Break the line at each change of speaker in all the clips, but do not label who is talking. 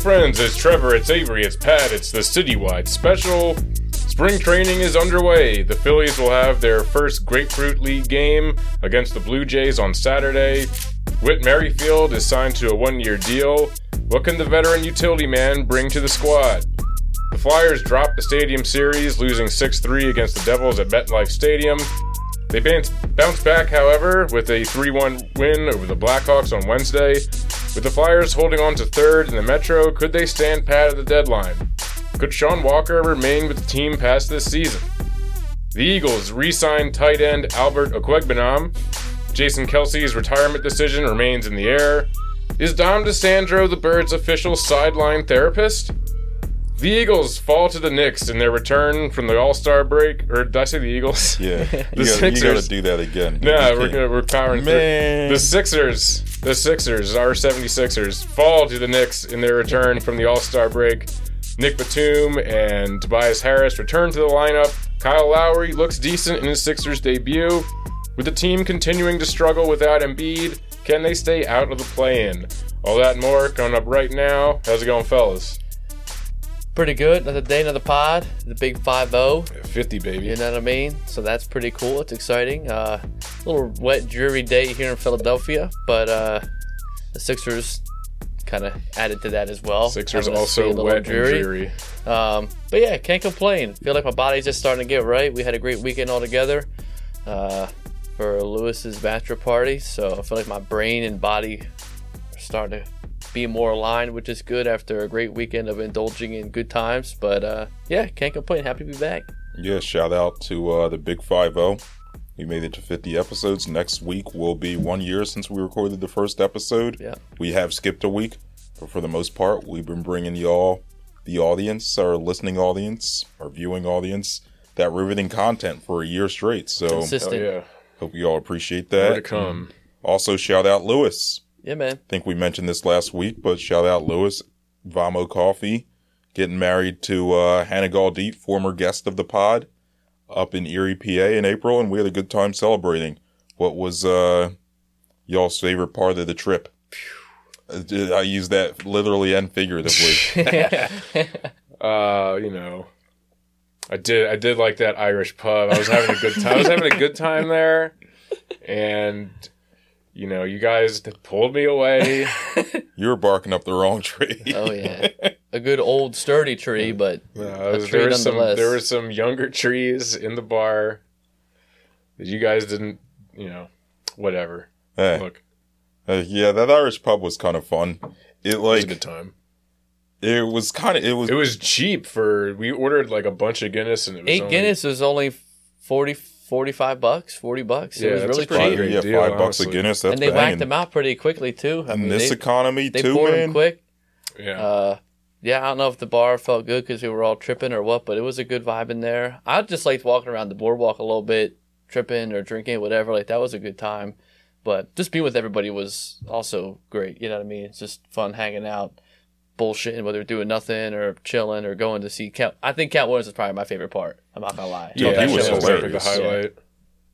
friends, it's Trevor, it's Avery, it's Pat, it's the citywide special. Spring training is underway. The Phillies will have their first Grapefruit League game against the Blue Jays on Saturday. Whit Merrifield is signed to a one year deal. What can the veteran utility man bring to the squad? The Flyers dropped the Stadium Series, losing 6 3 against the Devils at MetLife Stadium. They bounced back, however, with a 3 1 win over the Blackhawks on Wednesday. With the Flyers holding on to third in the Metro, could they stand pat at the deadline? Could Sean Walker remain with the team past this season? The Eagles re signed tight end Albert Okwuegbunam. Jason Kelce's retirement decision remains in the air. Is Dom DiSandro the Birds' official sideline therapist? The Eagles fall to the Knicks in their return from the All Star break. Or did I say the Eagles?
Yeah,
the
you, gotta, you gotta do that again.
No, we're, gonna, we're powering
Man.
through. The Sixers, the Sixers, our 76ers, fall to the Knicks in their return from the All Star break. Nick Batum and Tobias Harris return to the lineup. Kyle Lowry looks decent in his Sixers debut. With the team continuing to struggle without Embiid, can they stay out of the play in? All that and more coming up right now. How's it going, fellas?
Pretty good. Another day, another pod. The big 5 0.
50, baby.
You know what I mean? So that's pretty cool. It's exciting. Uh, a little wet, dreary day here in Philadelphia, but uh, the Sixers kind of added to that as well.
Sixers
Having us be
also wet and dreary.
Um, but yeah, can't complain. Feel like my body's just starting to get right. We had a great weekend all together uh, for Lewis's bachelor party, so I feel like my brain and body are starting to be more aligned, which is good after a great weekend of indulging in good times. But uh, yeah, can't complain. Happy to be back.
Yeah, shout out to uh, the Big Five O. We made it to 50 episodes. Next week will be one year since we recorded the first episode.
Yeah.
We have skipped a week, but for the most part, we've been bringing y'all, the audience, our listening audience, our viewing audience, that riveting content for a year straight. So
Oh,
Consistent.
yeah.
hope you all appreciate
More to
that.
come.
Also, shout out Lewis.
Yeah, man.
I think we mentioned this last week, but shout out Lewis Vamo Coffee getting married to uh, Hannah Galdeep, former guest of the pod, up in Erie, PA in April, and we had a good time celebrating. What was uh, y'all's favorite part of the trip? I use that literally and figuratively.
Uh, you know, I did I did like that Irish pub. I was having a good time. I was having a good time there, and you know, you guys pulled me away.
you were barking up the wrong tree.
Oh yeah, a good old sturdy tree, but
Uh,
A
there
tree
were some there were some younger trees in the bar that you guys didn't. You know, whatever.
Hey,
Look,
uh, yeah, that Irish pub was kind of fun. It
it was a
like
good time.
it was kind of it was
It was cheap for we ordered like a bunch of Guinness and it was
eight
only-
Guinness was only 40, 45 bucks, forty bucks.
Yeah,
it was really
pretty
cheap,
great
yeah,
deal,
five bucks a. Guinness. That's
and they
banging.
whacked them out pretty quickly too. I
in
mean,
this
they,
economy
they
too,
poured
man.
them quick.
Yeah.
Uh, yeah, I don't know if the bar felt good because we were all tripping or what, but it was a good vibe in there. I just liked walking around the boardwalk a little bit, tripping or drinking, whatever. Like that was a good time. But just being with everybody was also great. You know what I mean? It's just fun hanging out, bullshitting, whether doing nothing or chilling or going to see Katt. I think Katt Williams is probably my favorite part. I'm not gonna lie.
Yeah,
yeah,
he was
that was like the
hilarious.
highlight.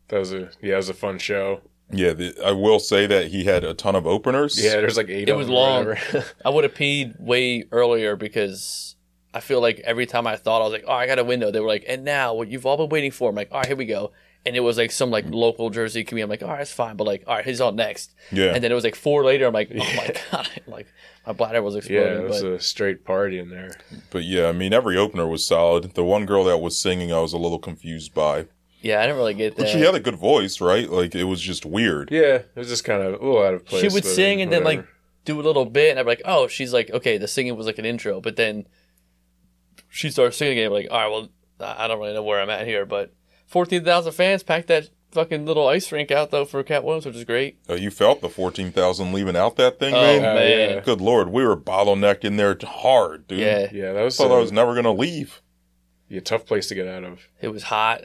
That was a yeah, it was a fun show.
Yeah, the, I will say that he had a ton of openers.
Yeah, there's like eight.
It was long. I would have peed way earlier because I feel like every time I thought I was like, oh, I got a window, they were like, and now what you've all been waiting for. I'm like, all right, here we go. And it was like some like local Jersey comedian. I'm like, all right, it's fine, but like, all right, he's on next.
Yeah.
And then it was like four later. I'm like, oh my god, like my bladder was exploding.
yeah,
exploding.
it was
but
a straight party in there.
But yeah, I mean, every opener was solid. The one girl that was singing, I was a little confused by.
yeah, I didn't really get
But she had a good voice, right? Like, it was just weird.
Yeah, it was just kind of a little out of place.
she would sing and then like do a little bit, and I'm like, oh, she's like, okay, the singing was like an intro, but then she starts singing again. I'm like, all right, well, I I don't really know where I'm at here, but fourteen thousand fans packed that fucking little ice rink out though for Katt Williams, which is great.
Uh, you felt the 14,000 leaving out that thing,
Oh,
man?
Uh,
man.
yeah.
Good lord, we were bottlenecked in there hard, dude.
Yeah,
yeah, that was,
I thought I
a,
was never going to leave.
a tough place to get out of.
it was hot.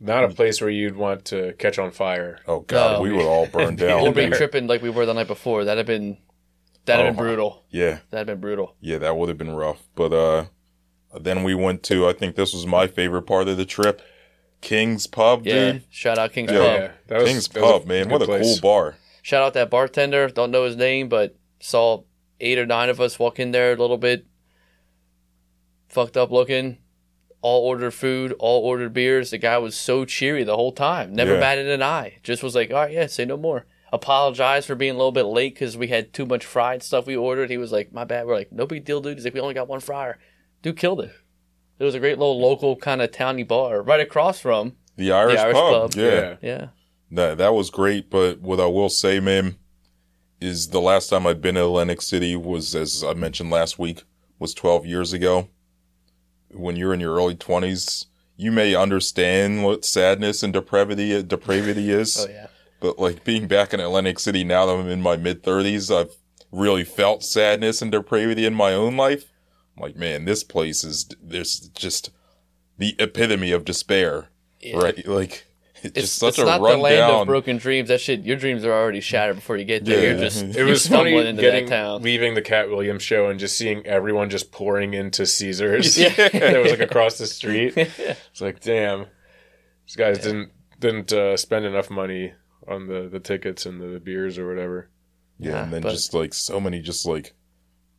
Not a place where you'd want to catch on fire.
Oh, God,
No.
we were all burned
Or
down.
be tripping like we were the night before. That'd have been that'd have
Oh,
been brutal.
yeah,
That'd have been brutal.
yeah, that would have been rough. But uh, then we went to, I think this was my favorite part of the trip, King's Pub,
Yeah.
dude.
Shout out King's
Yeah.
Pub.
yeah, that was
King's
that was
Pub, man. What a
place.
cool bar.
Shout out that bartender. Don't know his name, but saw eight or nine of us walk in there a little bit fucked up looking. All ordered food, all ordered beers. The guy was so cheery the whole time. Never
Yeah.
batted an eye. Just was like, all right, yeah, say no more. Apologized for being a little bit late because we had too much fried stuff we ordered. He was like, my bad. We're like, no big deal, dude. He's like, we only got one fryer. Dude killed it. It was a great little local kind of towny bar right across from.
The Irish,
Irish
pub.
pub.
Yeah.
Yeah.
Yeah.
That that was great, but what I will say, man, is the last time I'd been in Atlantic City was, as I mentioned last week, was 12 years ago. When you're in your early 20s, you may understand what sadness and depravity depravity is,
Oh, yeah.
but like being back in Atlantic City now that I'm in my mid 30s, I've really felt sadness and depravity in my own life. I'm like, man, this place is there's just the epitome of despair,
Yeah.
right? Like it's,
It's,
just such
it's
a
not the
rundown.
land of broken dreams. That shit, your dreams are already shattered before you get there.
Yeah.
You're just
It
It
you're
was funny
into
getting
that town.
leaving the Katt Williams show and just seeing everyone just pouring into Caesars.
Yeah.
that was like across the street. It's like, damn, these guys didn't didn't uh, spend enough money on the the tickets and the, the beers or whatever.
Yeah,
Yeah,
and then
but-
just like so many just like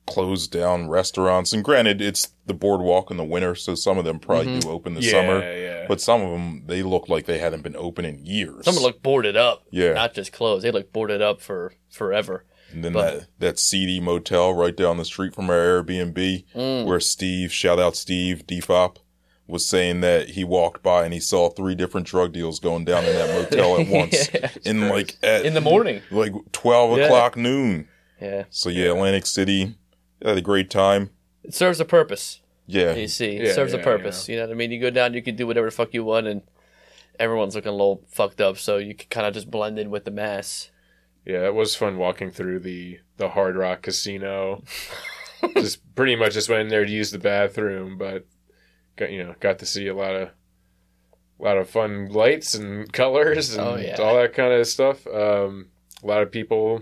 closed down restaurants. And granted, it's the boardwalk in the winter, so some of them probably
Mhm.
do open the
yeah,
summer.
yeah.
But some of them, they look like they hadn't been open in years.
Some look boarded up.
Yeah.
Not just closed. They look boarded up for forever.
and then
but-
that, that seedy motel right down the street from our Airbnb,
Mm.
where Steve, shout out Steve, Defop, was saying that he walked by and he saw three different drug deals going down in that motel at once.
Yeah.
in like at
In the morning.
like 12
Yeah.
o'clock noon.
Yeah.
So yeah, Atlantic City had a great time.
It serves a purpose.
Yeah.
You see, it
Yeah,
serves a
yeah,
purpose. You know what I mean? You go down, you can do whatever the fuck you want, and everyone's looking a little fucked up, so you can kind of just blend in with the mass.
Yeah, it was fun walking through the the Hard Rock Casino. just pretty much just went in there to use the bathroom, but got you know got to see a lot of a lot of fun lights and colors and
Oh, yeah.
all that kind of stuff. Um, a lot of people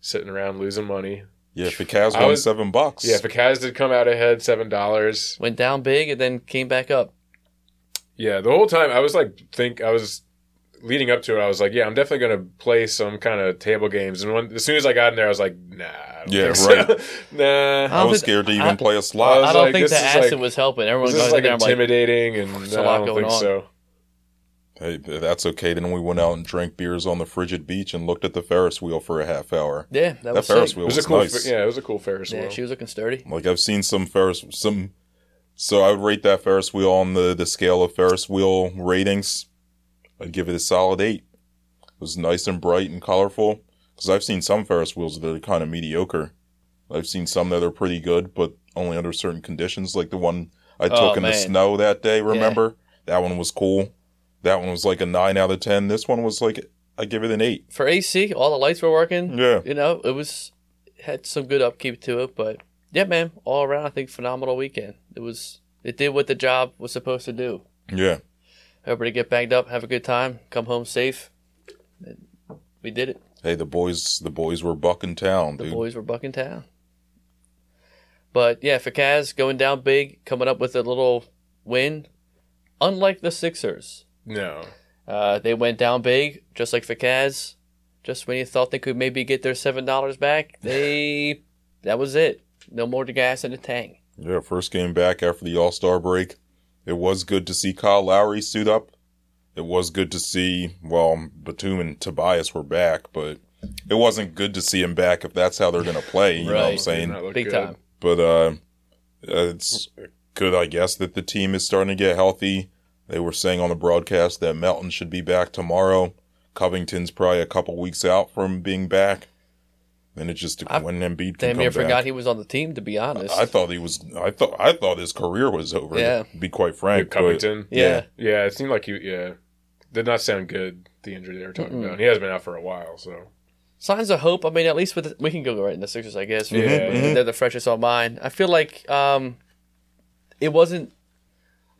sitting around losing money.
Yeah, if the Cavs won
was-
seven bucks.
Yeah, if Kaz did come out ahead seven dollars.
Went down big and then came back up.
Yeah, the whole time I was like, think I was leading up to it. I was like, yeah, I'm definitely gonna play some kind of table games. And when, as soon as I got in there, I was like, nah, I don't
Yeah,
think so.
right.
nah.
I
don't
was
think-
scared to even
I-
play a slot.
was
I don't
like,
think the
is
acid
like-
was helping. Everyone's
This is
going
like
in there. I'm like,
intimidating, and
There's
no,
a
I
lot
don't
going
think
on.
so.
Hey, that's okay. Then we went out and drank beers on the frigid beach and looked at the Ferris wheel for a half hour.
yeah, that,
That
was
Ferris
sick.
wheel
It was,
was,
a cool,
nice.
Fe- yeah, it was a cool Ferris wheel.
Yeah, she was looking sturdy.
Like I've seen some Ferris some so I would rate that Ferris wheel on the the scale of Ferris wheel ratings. I'd give it a solid eight. It was nice and bright and colorful. Because I've seen some Ferris wheels that are kind of mediocre. I've seen some that are pretty good, but only under certain conditions, like the one I oh, took
Oh,
in the snow that day. Remember that one was cool. That one was like a nine out of ten. This one was like I give it an eight.
For AC, all the lights were working.
Yeah,
You know, it was had some good upkeep to it, but yeah, man, all around, I think phenomenal weekend. It was it did what the job was supposed to do.
yeah.
Everybody get banged up, have a good time, come home safe. We did it.
Hey, the boys, the boys were bucking town,
The
dude.
boys were bucking town. But yeah, for Kaz going down big, coming up with a little win. Unlike the Sixers,
No.
uh, they went down big, just like for Kaz. Just when you thought they could maybe get their seven dollars back, they that was it. No more to gas in the tank.
Yeah, first game back after the All Star break. It was good to see Kyle Lowry suit up. It was good to see, well, Batum and Tobias were back, but it wasn't good to see him back if that's how they're going to play. You know what I'm saying?
Big
good.
time.
But uh, it's good, I guess, that the team is starting to get healthy. They were saying on the broadcast that Melton should be back tomorrow. Covington's probably a couple weeks out from being back. Then it just
I
when Embiid can
Damn
come
near
back.
forgot he was on the team. To be honest,
I thought he was. I thought. I thought his career was over.
Yeah.
To be quite
Like
frank, but-
Covington.
yeah.
Yeah, it seemed like he. Yeah, did not sound good. The injury they were talking
Mm-mm.
about. He has been out for a while, so
signs of hope. I mean, at least with the, we can go right in the Sixers, I guess.
Yeah,
mhm.
they're the freshest on mine. I feel like um, it wasn't.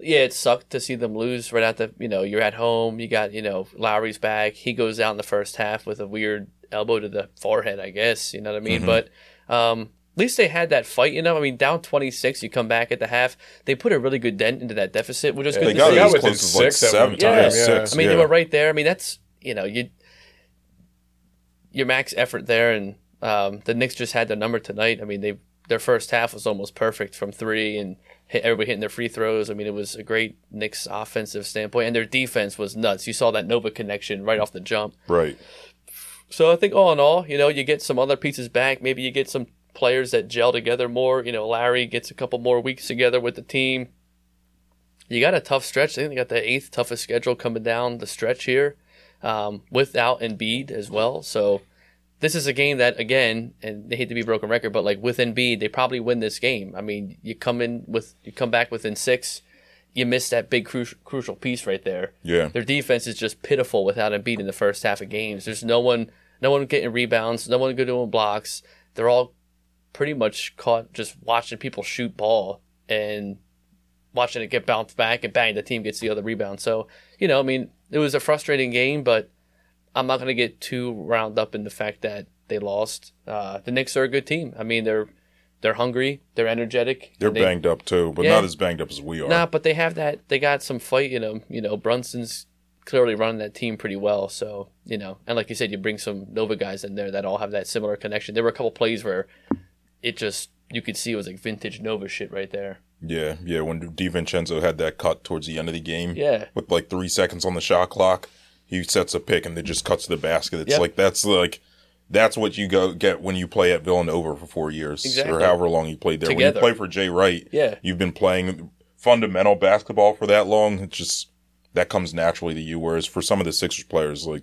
Yeah, it sucked to see them lose right at the. You know, you're at home. You got you know Lowry's back. He goes out in the first half with a weird elbow to the forehead. I guess you know what I mean.
Mhm.
But um, at least they had that fight. You know, I mean, down 26, you come back at the half. They put a really good dent into that deficit, which was
Yeah,
good
they
to
got
see.
within
close as like
six at
seven
one
time,
times.
yeah.
Six,
I mean,
yeah.
they were right there. I mean, that's you know, you your max effort there, and Um, the Knicks just had their number tonight. I mean, they their first half was almost perfect from three and hit everybody hitting their free throws. I mean, it was a great Knicks offensive standpoint, and their defense was nuts. You saw that Nova connection right off the jump.
Right.
So I think all in all, you know, you get some other pieces back. Maybe you get some players that gel together more. You know, Lowry gets a couple more weeks together with the team. You got a tough stretch. I think they got the eighth toughest schedule coming down the stretch here, um, without Embiid as well. So this is a game that again, and they hate to be broken record, but like with Embiid, they probably win this game. I mean, you come in with you come back within six, you miss that big cru- crucial piece right there.
Yeah.
Their defense is just pitiful without Embiid in the first half of games. There's no one, no one getting rebounds, no one good doing blocks. They're all pretty much caught just watching people shoot ball and watching it get bounced back and bang, the team gets the other rebound. So you know, I mean, it was a frustrating game, but I'm not going to get too round up in the fact that they lost. Uh, the Knicks are a good team. I mean, they're they're hungry, they're energetic.
They're
they,
banged up too, but
Yeah.
not as banged up as we are.
Nah, but they have that. They got some fight in them. You know, Brunson's clearly running that team pretty well. So you know, and like you said, you bring some Nova guys in there that all have that similar connection. There were a couple plays where it just you could see it was like vintage Nova shit right there.
Yeah, yeah. When DiVincenzo had that cut towards the end of the game,
Yeah.
with like three seconds on the shot clock, he sets a pick and then just cuts to the basket. It's
Yep.
like that's like that's what you go get when you play at Villanova for four years
Exactly.
or however long you played there.
Together.
When you play for Jay Wright,
Yeah.
you've been playing fundamental basketball for that long. It's just that comes naturally to you. Whereas for some of the Sixers players, like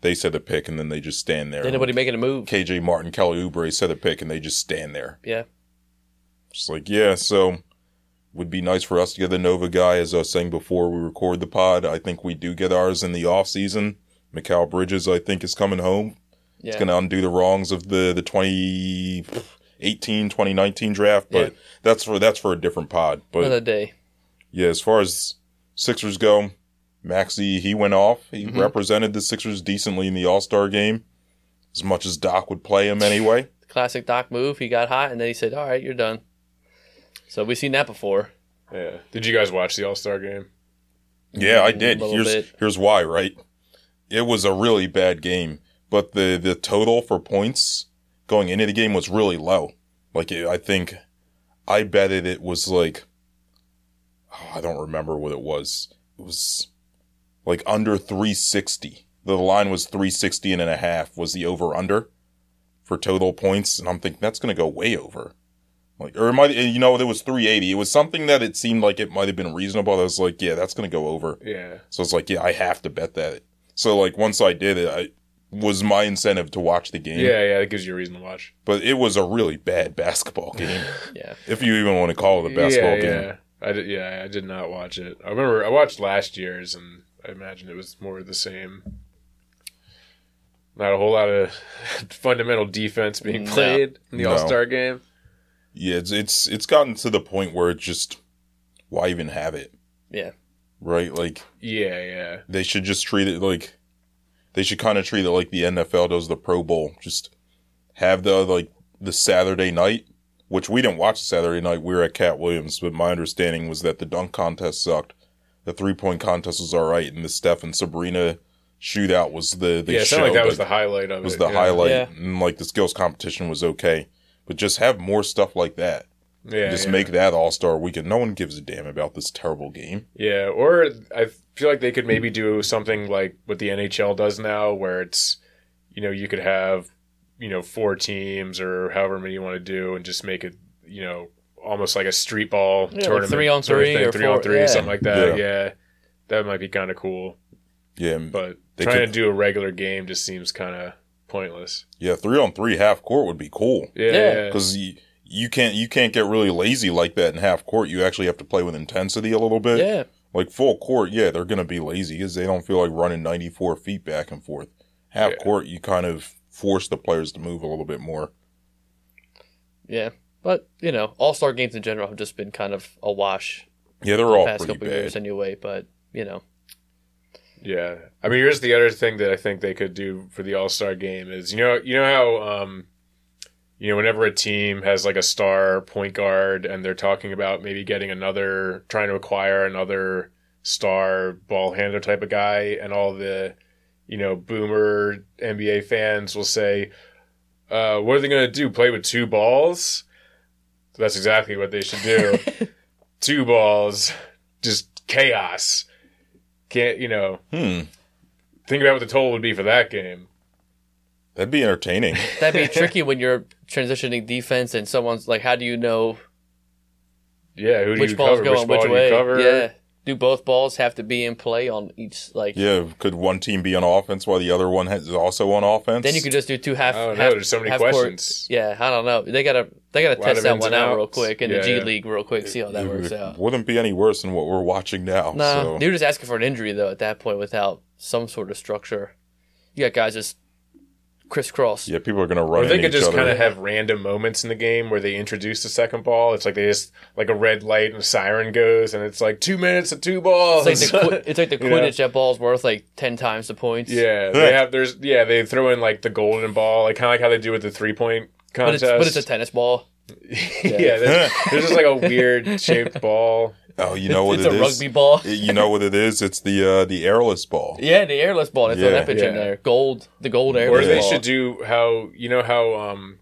they set a pick and then they just stand there.
Anybody making a move?
KJ Martin, Kelly Oubre set a pick and they just stand there.
Yeah.
Just like, yeah, so would be nice for us to get the Nova guy, as I was saying before we record the pod. I think we do get ours in the off season. Mikal Bridges, I think, is coming home.
Yeah.
It's going to undo the wrongs of the, the 2018, 2019 draft, but
Yeah.
that's for, that's for a different pod. But
Another day.
yeah, as far as Sixers go, Maxey, he went off. He
Mm-hmm.
represented the Sixers decently in the All Star game, as much as Doc would play him anyway.
Classic Doc move. He got hot and then he said, "All right, you're done." So we've seen that before.
Yeah. Did you guys watch the All Star game?
Yeah, I did. Here's
bit.
here's why, right? It was a really bad game, but the the total for points going into the game was really low. Like it, I think I betted it was like oh, I don't remember what it was. It was like under 360. The line was 360 and a half was the over under for total points and I'm thinking that's going to go way over. Like, or it might, eh, you know, it was 380. It was something that it seemed like it might have been reasonable. I was like, yeah, that's going to go over.
Yeah.
So it's like, yeah, I have to bet that. So like once I did it, I was my incentive to watch the game.
Yeah, yeah, it gives you a reason to watch.
But it was a really bad basketball game,
Yeah.
if you even want to call it a basketball
yeah,
game.
yeah. I did, yeah, I did not watch it. I remember I watched last year's, and I imagine it was more of the same. Not a whole lot of fundamental defense being
No.
played in the
No.
All Star game.
Yeah, it's it's it's gotten to the point where it's just why even have it,
Yeah.
right? Like
Yeah, yeah,
they should just treat it like they should kind of treat it like the NFL does the Pro Bowl. Just have the like the Saturday night, which we didn't watch Saturday night. We were at Katt Williams, but my understanding was that the dunk contest sucked. The three point contest was all right, and the Steph and Sabrina shootout was the the
yeah. It
show.
sounded like that was the highlight of
was
it.
the
yeah.
highlight,
Yeah.
and like the skills competition was okay. But just have more stuff like that.
Yeah,
just
yeah.
make that All Star Weekend. No one gives a damn about this terrible game.
Yeah, or I feel like they could maybe do something like what the NHL does now, where it's, you know, you could have, you know, four teams or however many you want to do, and just make it, you know, almost like a street ball
like
tournament,
three on
sort of
three
thing,
or
three on three,
yeah.
something like that.
Yeah.
Yeah, that might be kind of cool.
Yeah,
But trying
could-
to do a regular game just seems kind of pointless.
yeah, three on three half court would be cool.
Yeah,
Yeah.
yeah.
because you, you can't you can't get really lazy like that in half court. You actually have to play with intensity a little bit.
Yeah.
Like full court, yeah, they're gonna be lazy because they don't feel like running ninety four feet back and forth. Half
Yeah.
court, you kind of force the players to move a little bit more.
Yeah. But, you know, all star games in general have just been kind of a wash
Yeah, they're
the
all
past
pretty
couple years
bad.
anyway, but you know.
Yeah, I mean, here's the other thing that I think they could do for the All Star game is you know you know how um, you know whenever a team has like a star point guard and they're talking about maybe getting another trying to acquire another star ball handler type of guy and all the you know boomer NBA fans will say uh, what are they going to do? Play with two balls? That's exactly what they should do. two balls, just chaos. Can't you know?
Hmm.
Think about what the total would be for that game.
That'd be entertaining.
That'd be tricky when you're transitioning defense and someone's like, how do you know
Yeah, who do
which
you
ball's
cover?
going
which ball
which
do
way?
you cover?
Yeah. Do both balls have to be in play on each like
yeah. Could one team be on offense while the other one is also on offense?
then you could just do two half
I don't
half-
know. There's so many
half court-
questions.
Yeah, I don't know. They gotta they gotta test that one out real quick in
Yeah,
the G
yeah.
League real quick, see how that
It
works
would-
out.
wouldn't be any worse than what we're watching now.
Nah,
so.
you're just asking for an injury though at that point without some sort of structure. You got guys just crisscross.
Yeah, people are gonna run.
Or they
into
could
each
just kind of have random moments in the game where they introduce the second ball. It's like they just like a red light and a siren goes, and it's like two minutes of two balls.
It's like the it's like the
You know?
Quidditch that ball's worth like ten times the points.
yeah, they have. There's yeah, they throw in like the golden ball, like kind of like how they do with the three point
but
contest.
it's but it's a tennis ball.
yeah, there's, there's just like a weird shaped ball.
Oh, you know what
it's
it
a
is?
rugby ball.
You know what it is? It's the uh, the airless ball.
Yeah, the airless ball. They throw
Yeah.
that pitch in
Yeah.
there. Gold, the gold
Or
airless
they
ball.
should do how you know how um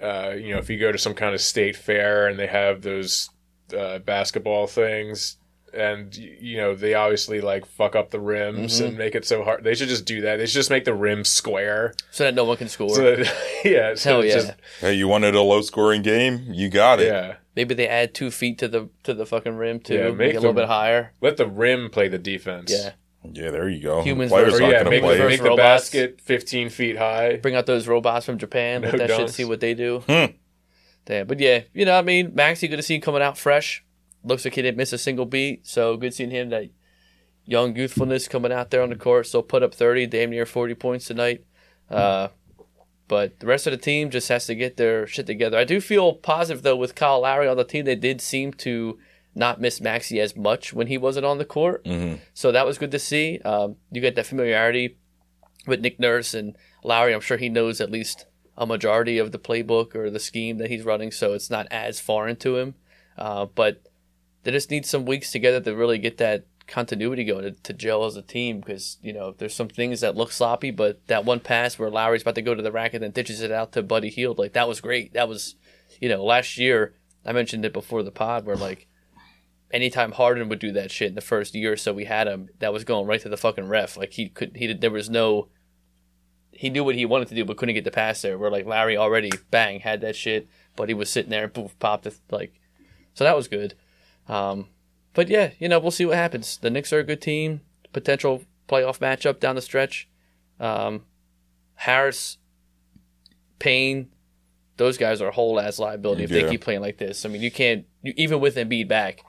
uh you know if you go to some kind of state fair and they have those uh, basketball things and you know they obviously like fuck up the rims
Mm-hmm.
and make it so hard. They should just do that. They should just make the rims square.
so that no one can score.
So that, yeah, so
Hell yeah.
just-
Hey, you wanted a low scoring game? You got it.
yeah.
Maybe they add two feet to the to the fucking rim too.
Yeah,
make,
make
it a little
them-
bit higher.
Let the rim play the defense.
Yeah.
Yeah, there you go.
Humans
the players
versus-
Or
not
yeah,
gonna
make,
play.
the,
Versus
make the
robots.
basket 15 feet high.
Bring out those robots from Japan. Let
No
that shit
dunks.
see what they do.
Hmm.
Damn. But yeah, you know, what I mean, Maxey good to see him coming out fresh. Looks like he didn't miss a single beat. So good seeing him that young youthfulness coming out there on the court. So put up thirty, damn near forty points tonight. Uh, but the rest of the team just has to get their shit together. I do feel positive though with Kyle Lowry on the team. They did seem to not miss Maxey as much when he wasn't on the court.
Mhm.
So that was good to see. Um, you get that familiarity with Nick Nurse and Lowry. I'm sure he knows at least a majority of the playbook or the scheme that he's running, so it's not as foreign to him. Uh, but they just need some weeks together to really get that continuity going to, to gel as a team because you know there's some things that look sloppy, but that one pass where Lowry's about to go to the rack and then ditches it out to Buddy Hield, like that was great. That was, you know, last year I mentioned it before the pod where like anytime Harden would do that shit in the first year or so we had him, that was going right to the fucking ref. Like he could, he did, there was no, he knew what he wanted to do, but couldn't get the pass there. Where like Lowry already bang had that shit, but he was sitting there and poof popped it like, so that was good. Um, but yeah, you know we'll see what happens. The Knicks are a good team, potential playoff matchup down the stretch. Um, Harris, Payne, those guys are a whole ass liability if
Yeah.
they keep playing like this. I mean, you can't you, even with Embiid back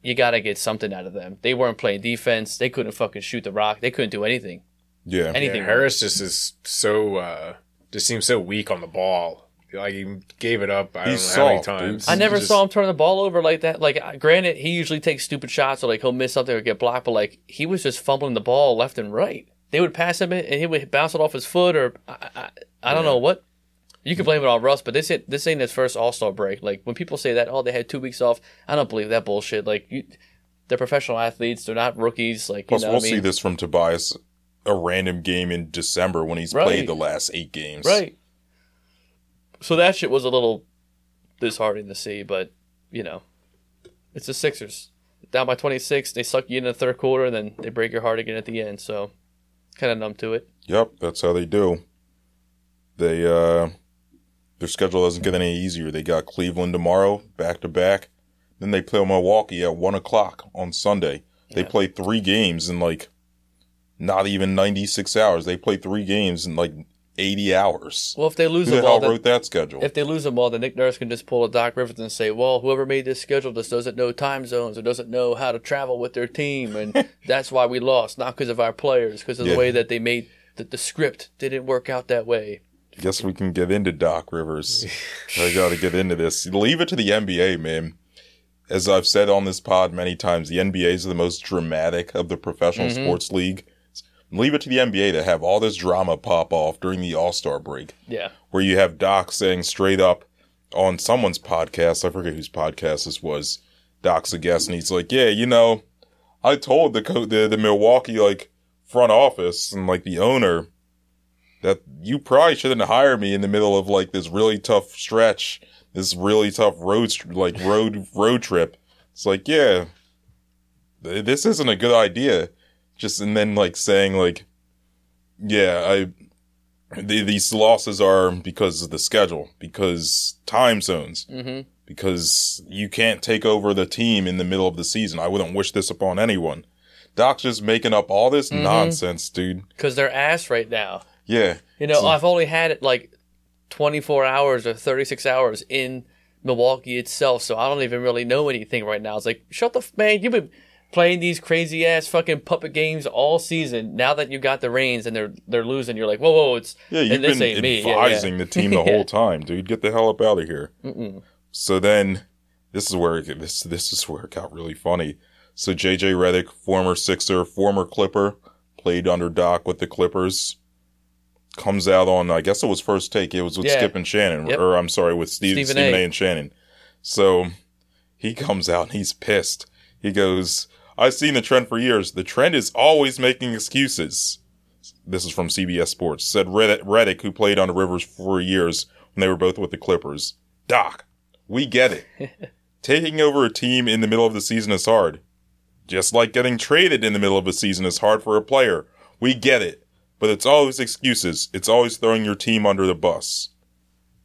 you got to get something out of them. They weren't playing defense. They couldn't fucking shoot the rock. They couldn't do anything.
Yeah.
Anything.
Yeah, Harris just is so uh just seems so weak on the ball. Like he gave it up. I
He's
don't know
soft,
how many
dude.
times.
I never
Just-
saw him turn the ball over like that. Like, granted, he usually takes stupid shots or like he'll miss something or get blocked, but like he was just fumbling the ball left and right. They would pass him it and he would bounce it off his foot or I, I, I don't know what. You can blame it on Russ, but this ain't, this ain't his first All Star break. Like when people say that, oh, they had two weeks off. I don't believe that bullshit. Like you, they're professional athletes. They're not rookies. Like you
Plus,
know,
we'll
what I
see
mean?
this from Tobias. A random game in December when he's
Right.
played the last eight games.
Right. So that shit was a little disheartening to see, but you know, it's the Sixers down by 26. They suck you in the third quarter, and then they break your heart again at the end. So kind of numb to it.
Yep, that's how they do. They uh their schedule doesn't get any easier. They got Cleveland tomorrow, back to back. Then they play Milwaukee at one o'clock on Sunday. They
Yeah.
play three games in like not even ninety six hours. They play three games in like eighty hours.
Well, if they lose
Who the
them all,
hell
then,
wrote that schedule?
if they lose them all, then Nick Nurse can just pull a Doc Rivers and say, "Well, whoever made this schedule just doesn't know time zones or doesn't know how to travel with their team, and that's why we lost, not because of our players, because of
Yeah.
the way that they made the, the script didn't work out that way."
Guess we can get into Doc Rivers. I got to get into this. Leave it to the NBA, man. As I've said on this pod many times, the NBA is the most dramatic of the professional
Mhm.
sports league. Leave it to the NBA to have all this drama pop off during the All Star break,
Yeah.
where you have Doc saying straight up on someone's podcast, I forget whose podcast this was. Doc's a guest, and he's like, "Yeah, you know, I told the co- the the Milwaukee like front office and like the owner that you probably shouldn't hire me in the middle of like this really tough stretch, this really tough road like road road trip. It's like, yeah, th- this isn't a good idea. Just and then like saying like, yeah, I the, these losses are because of the schedule, because time zones,
hmm
because you can't take over the team in the middle of the season. I wouldn't wish this upon anyone. Doc's just making up all this
Mhm.
nonsense, dude.
Because they're ass right now.
Yeah.
You know,
So-
I've only had it like 24 hours or 36 hours in Milwaukee itself, so I don't even really know anything right now. It's like, shut the f- man, you've been playing these crazy ass fucking puppet games all season. Now that you got the reins and they're they're losing, you're like, whoa, whoa, it's
Yeah, you've
this
been
ain't me. Yeah, yeah.
advising the team the whole time, dude. Get the hell up out of here.
Mm-mm.
So then, this is where it, this this is where it got really funny. So JJ Redick, former Sixer, former Clipper, played under Doc with the Clippers. Comes out on, I guess it was first take. It was with
Yeah.
Skip and Shannon,
Yep.
or I'm sorry, with Steve,
Stephen
Stephen,
A.
a. and Shannon. So he comes out and he's pissed. He goes, "I've seen the trend for years. The trend is always making excuses." This is from CBS Sports. Said Redick, who played on the Rivers for years when they were both with the Clippers. Doc, we get it. Taking over a team in the middle of the season is hard. Just like getting traded in the middle of a season is hard for a player. We get it. But it's always excuses. It's always throwing your team under the bus.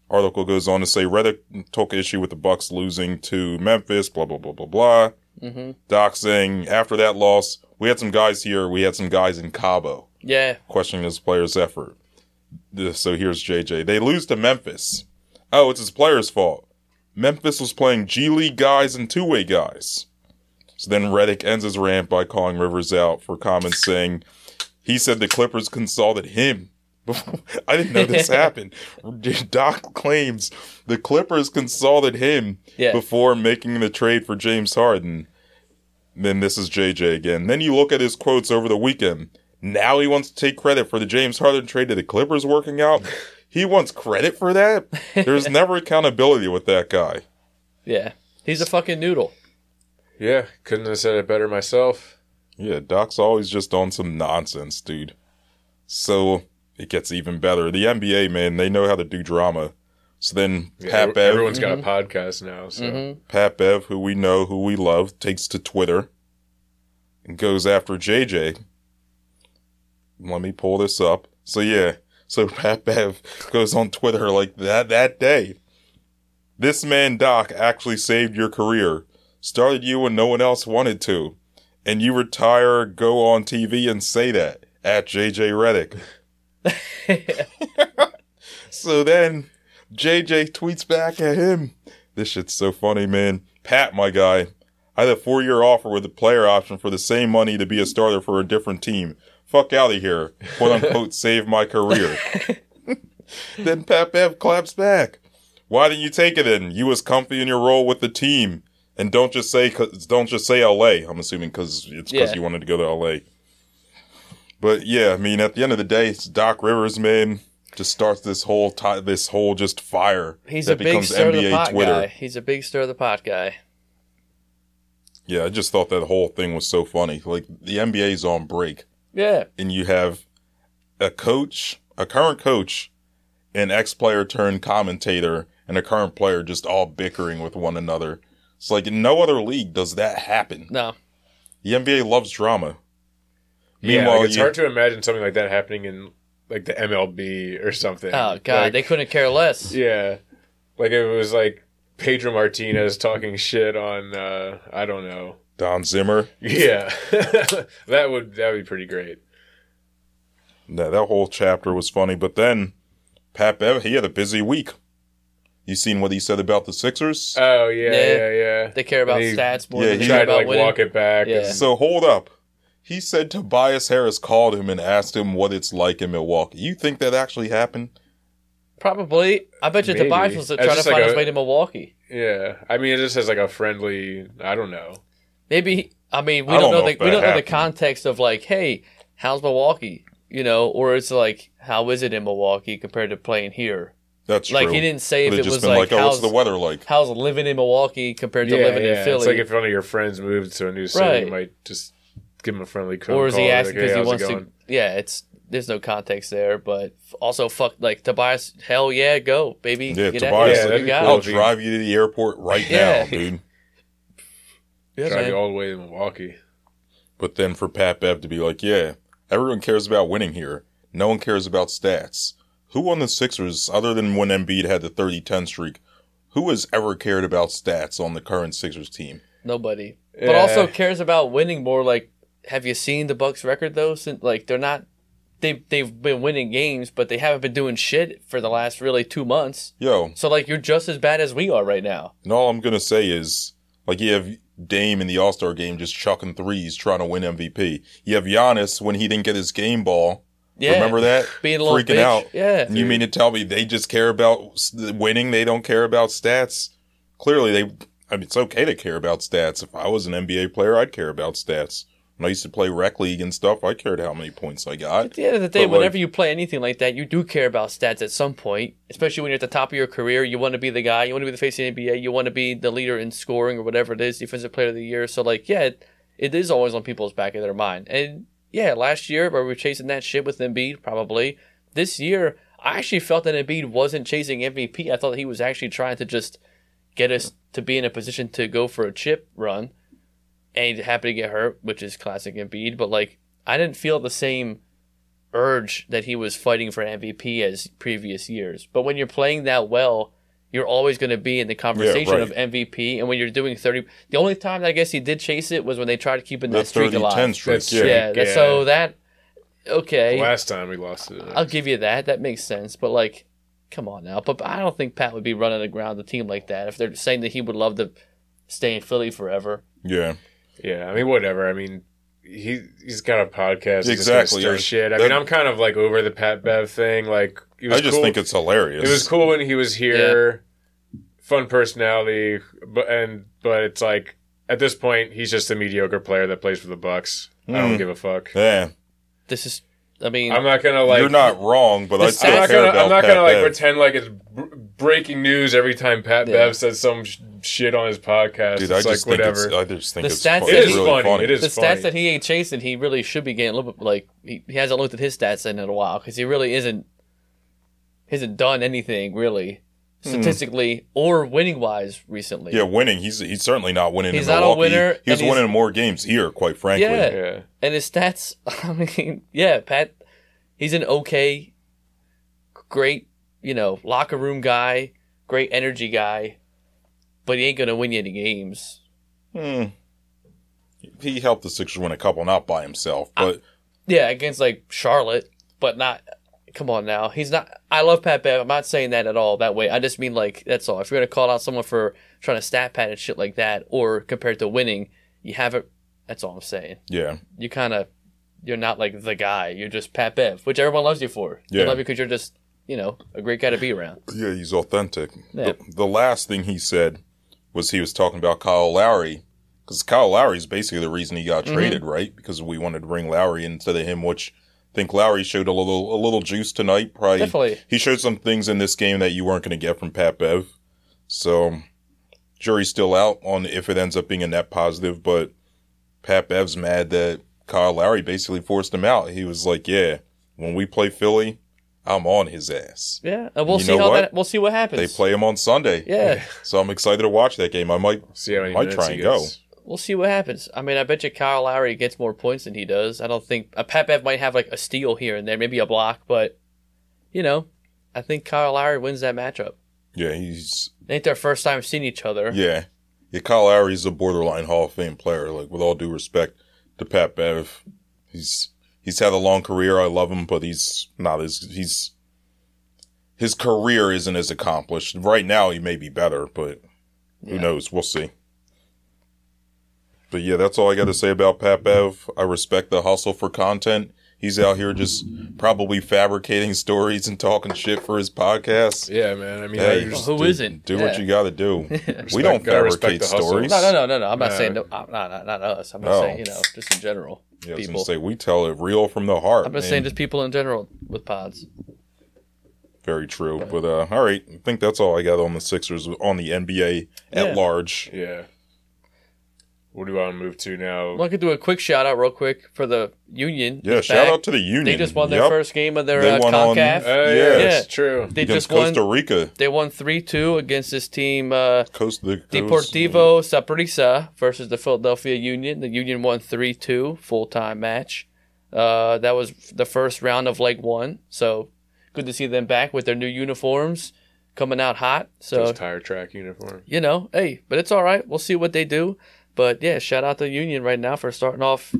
Article goes on to say Redick took issue with the Bucks losing to Memphis, blah blah blah blah blah.
Hmm
Doc saying after that loss, we had some guys here, we had some guys in Cabo
Yeah.
questioning his player's effort. So here's JJ. They lose to Memphis. Oh, it's his player's fault. Memphis was playing G League guys and two way guys. So then Redick ends his rant by calling Rivers out for comments saying he said the Clippers consulted him. I didn't know this happened. Doc claims the Clippers consulted him
Yeah.
before making the trade for James Harden. Then this is JJ again. Then you look at his quotes over the weekend. Now he wants to take credit for the James Harden trade to the Clippers working out. He wants credit for that? There's never accountability with that guy.
Yeah. He's a fucking noodle.
Yeah, couldn't have said it better myself.
Yeah, Doc's always just on some nonsense, dude. So it gets even better. The NBA, man, they know how to do drama. So then
Yeah,
Pat
ev-
Bev,
everyone's got a podcast now, so
hmm
Pat Bev, who we know, who we love, takes to Twitter and goes after JJ. Let me pull this up. So yeah, so Pat Bev goes on Twitter like that that day. This man Doc actually saved your career. Started you when no one else wanted to. And you retire, go on TV and say that at JJ Redick. So then JJ tweets back at him. This shit's so funny, man. Pat, my guy, I had a four year offer with a player option for the same money to be a starter for a different team. Fuck out of here. Quote unquote, save my career. then Pat Bev claps back. Why didn't you take it then? You was comfy in your role with the team. And don't just say, cause, don't just say LA. I'm assuming cause it's cause
Yeah.
you wanted to go to LA. But yeah, I mean, at the end of the day, it's Doc Rivers, man, just starts this whole ti this whole just fire
He's
that
a big stir of the
NBA
pot
Twitter.
guy. He's a big stir of the pot guy.
Yeah, I just thought that whole thing was so funny. Like the NBA's on break,
Yeah.
and you have a coach, a current coach, an ex-player turned commentator, and a current player just all bickering with one another. It's like in no other league does that happen.
No.
The NBA loves drama.
Yeah,
Meanwhile,
like, it's
you-
hard to imagine something like that happening in like the MLB or something.
Oh god,
Like,
they couldn't care less.
yeah, like if it was like Pedro Martinez talking shit on uh I don't know.
Don Zimmer.
Yeah, that would that would be pretty great.
That that whole chapter was funny, but then Pat Bev, he had a busy week. You seen what he said about the Sixers?
Oh yeah,
Yeah.
yeah, yeah.
They care about
He-
stats more
yeah,
than
he
they
tried
care
to like
winning.
walk it back.
Yeah.
and-
So hold up. He said Tobias Harris called him and asked him what it's like in Milwaukee. You think that actually happened?
Probably. I bet you
Maybe.
Tobias was
It's
trying to
just
find
like
his
a-
way to Milwaukee.
yeah. I mean, it just has like a friendly. I don't know.
Maybe. I mean, we
I
don't,
don't
know
know
the we don't know the context of like, hey, how's Milwaukee? You know, or it's like, how is it in Milwaukee compared to playing here?
That's
Like
true.
he didn't say if it
just
was
been
like,
like, oh, what's
how's
the weather like?
how's living in Milwaukee compared to
yeah,
living
yeah.
in Philly.
It's like if one of your friends moved to a new city,
Right.
you might just give him a friendly call.
or is he
call,
asking
like,
because
hey,
he wants to? Yeah, it's there's no context there, but also fuck like Tobias. Hell yeah, go baby.
Yeah,
Get
Tobias,
Out
that'd
here.
be
You
cool
I'll
it.
drive you to the airport right
Yeah.
now, dude.
Yeah,
Drive
man.
you all the way to Milwaukee.
But then for Pat Bev to be like, yeah, everyone cares about winning here. No one cares about stats. Who won the Sixers other than when Embiid had the 30-10 streak? Who has ever cared about stats on the current Sixers team?
Nobody. But also cares about winning more. Like, have you seen the Bucks record though? Since like they're not. They they've been winning games, but they haven't been doing shit for the last really two months.
Yo,
So like you're just as bad as we are right now.
and all I'm gonna say is, like, you have Dame in the All Star game just chucking threes, trying to win MVP. You have Giannis when he didn't get his game ball.
Yeah,
Remember that?
being a
freaking
bitch.
out.
Yeah,
And you mean to tell me they just care about winning? They don't care about stats. Clearly, they. I mean, it's okay to care about stats. If I was an NBA player, I'd care about stats. When I used to play rec league and stuff, I cared how many points I got.
At the end of the day,
But, like-
whenever you play anything like that, you do care about stats at some point. Especially when you're at the top of your career, you want to be the guy, you want to be the face of the NBA, you want to be the leader in scoring or whatever it is, defensive player of the year. So like, yeah, it, it is always on people's back of their mind. And yeah, last year where we were chasing that shit with Embiid, probably this year, I actually felt that Embiid wasn't chasing MVP. I thought he was actually trying to just get us to be in a position to go for a chip run. And he happened to get hurt, which is classic Embiid. But like, I didn't feel the same urge that he was fighting for MVP as previous years. But when you're playing that well, you're always going to be in the conversation
right.
of MVP. And when you're doing 30, the only time that I guess he did chase it was when they tried to keep in that
That
streak
30
alive.
10 streak.
That's
Yeah.
yeah, that-
Yeah.
so that okay,
Last time we lost it.
I'll give you that. That makes sense. But like, come on now. But I don't think Pat would be running aground the team like that if they're saying that he would love to stay in Philly forever.
Yeah.
Yeah, I mean, whatever. I mean, he he's got a podcast.
Exactly,
Just
yeah.
shit. I
That-
mean, I'm kind of like over the Pat Bev thing. Like, it was
I just
cool.
think it's hilarious.
it was cool when he was here. Fun personality, but and but it's like at this point he's just a mediocre player that plays for the Bucks. I don't
Mm.
give a fuck.
Yeah.
This is, I mean,
I'm not gonna like.
You're not wrong, but I still
I'm not
care
gonna.
about
I'm not
Pat
gonna like
Bev.
pretend like it's br- breaking news every time Pat
Yeah.
Bev says some sh- shit on his podcast.
Dude,
it's
I
like
just think
whatever.
it's. I just think
The
it's.
stats
fu-
that
it's
is
he-
really
funny. It is
the
funny.
stats that he ain't chasing, he really should be getting a little bit like he, he hasn't looked at his stats in a while because he really isn't hasn't done anything really statistically or winning wise recently.
Hmm. Yeah, winning. He's he's certainly not winning.
He's
in
not a winner,
He was
and he's-
winning more games here, quite frankly.
Yeah.
yeah.
and his stats. I mean, yeah, Pat, he's an okay, great, you know, locker room guy, great energy guy, but he ain't gonna win you any games.
Hmm. He helped the Sixers win a couple, not by himself, but
Yeah, against like Charlotte, but not. Come on now, he's not. I love Pat Bev. I'm not saying that at all that way. I just mean like that's all. If you're gonna call out someone for trying to stat pad and shit like that, or compared to winning, you haven't. That's all I'm saying.
yeah,
You kind of, you're not like the guy. You're just Pat Bev, which everyone loves you for. They
Yeah.
love you because you're just, you know, a great guy to be around.
yeah, he's authentic.
Yeah.
The, the last thing he said was he was talking about Kyle Lowry because Kyle Lowry is basically the reason he got
Mm-hmm.
traded, right? Because we wanted to bring Lowry instead of him, which think Lowry showed a little a little juice tonight. Probably
Definitely.
he showed some things in this game that you weren't going to get from Pat Bev. So jury's still out on if it ends up being a net positive, but Pat Bev's mad that Kyle Lowry basically forced him out. He was like, "Yeah, when we play Philly, I'm on his ass."
Yeah, and we'll
You
see how
what?
that. We'll see what happens.
They play him on Sunday.
Yeah,
So I'm excited to watch that game. I might.
See how many
Might try
he
and go.
We'll see what happens. I mean, I bet you Kyle Lowry gets more points than he does. I don't think a Pat Bev might have like a steal here and there, maybe a block, but you know, I think Kyle Lowry wins that matchup.
Yeah, he's
It ain't their first time seeing each other.
yeah. Yeah, Kyle Lowry's a borderline Hall of Fame player. Like with all due respect to Pat Bev, he's he's had a long career. I love him, but he's not as he's his career isn't as accomplished. Right now, he may be better, but who
Yeah.
knows? We'll see. But yeah, that's all I got to say about Pat Bev. I respect the hustle for content. He's out here just probably fabricating stories and talking shit for his podcast.
Yeah, man. I mean,
Hey,
I
Well,
just,
who
do,
isn't?
Do what you got to do. we don't
gotta respect
fabricate
the hustle.
stories.
No, no, no, no, no. I'm not
No.
saying no, uh, not, not, not us. I'm just
Oh.
saying you know, just in general,
Yeah, I was
people.
gonna say we tell it real from the heart.
I'm just
man.
saying just people in general with pods.
very true. But uh, all right, I think that's all I got on the Sixers on the NBA at
Yeah.
large.
yeah. What do I want to move to now?
Well, I could do a quick shout out real quick for the Union.
Yeah,
It's
shout
back.
out to the Union.
They just won their
Yep.
first game of their
They
uh,
won on-
CONCACAF.
Oh, yeah,
Yeah.
that's true.
they
against
just won.
Costa Rica.
They won three two against this team. Uh,
Coast the
Deportivo Saprissa versus the Philadelphia Union. The Union won 3 2, full time match. Uh, that was the first round of Leg 1. So good to see them back with their new uniforms coming out hot. So,
Those tire track uniform.
you know, hey, but it's all right. We'll see what they do. But yeah, shout out to the Union right now for starting off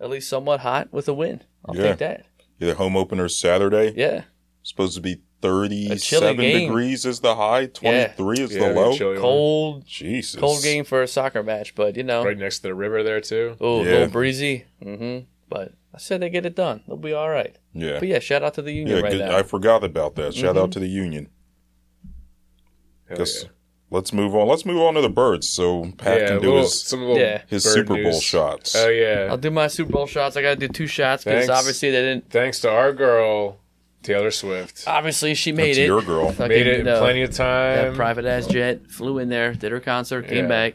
at least somewhat hot with a win. I'll
Yeah.
take that.
Yeah, home opener Saturday.
Yeah.
Supposed to be 37 degrees is the high, 23 is
Yeah,
the low.
chilly one.
Cold,
Jesus.
cold game for a soccer match. But, you know,
Right next to the river there too.
oh, a little breezy. hmm But I said they get it done. They'll be all right.
Yeah.
But yeah, shout out to the Union
Yeah,
right
good.
now. Mm-hmm.
I forgot about that. Shout out to the Union.
Hell
Guess
yeah.
Let's move on. Let's move on to the birds so Pat
yeah,
can do
little,
his
some little
Yeah.
his Super Bowl
news.
shots.
Oh yeah.
I'll do my Super Bowl shots. I got to do two shots because obviously they didn't.
Thanks to our girl Taylor Swift.
Obviously she made
That's
it.
your girl.
Fucking,
Made it in
uh,
plenty of
that
time.
private ass jet flew in there, did her concert, came
Yeah.
back.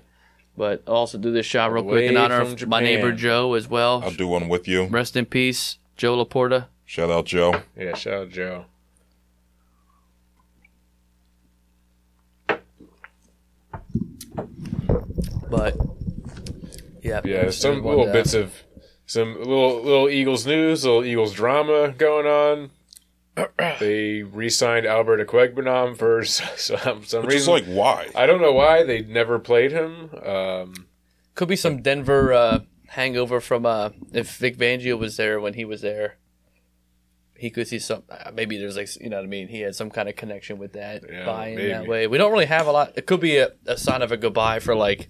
But I'll also do this shot real quick in honor
from
of my neighbor Joe as well.
I'll do one with you.
Rest in peace, Joe Laporta.
Shout out Joe.
Yeah, shout out Joe.
But yeah,
Yeah, some little bits of some little little Eagles news, little Eagles drama going on. they re-signed Albert Okwuegbunam for some some
Which is
reason.
like why?
I don't know why they never played him. Um,
could be some Denver uh, hangover from uh, if Vic Fangio was there when he was there. He could see some. uh, Maybe there's like you know what I mean. He had some kind of connection with that
Yeah,
buying that way. We don't really have a lot. It could be a, a sign of a goodbye for like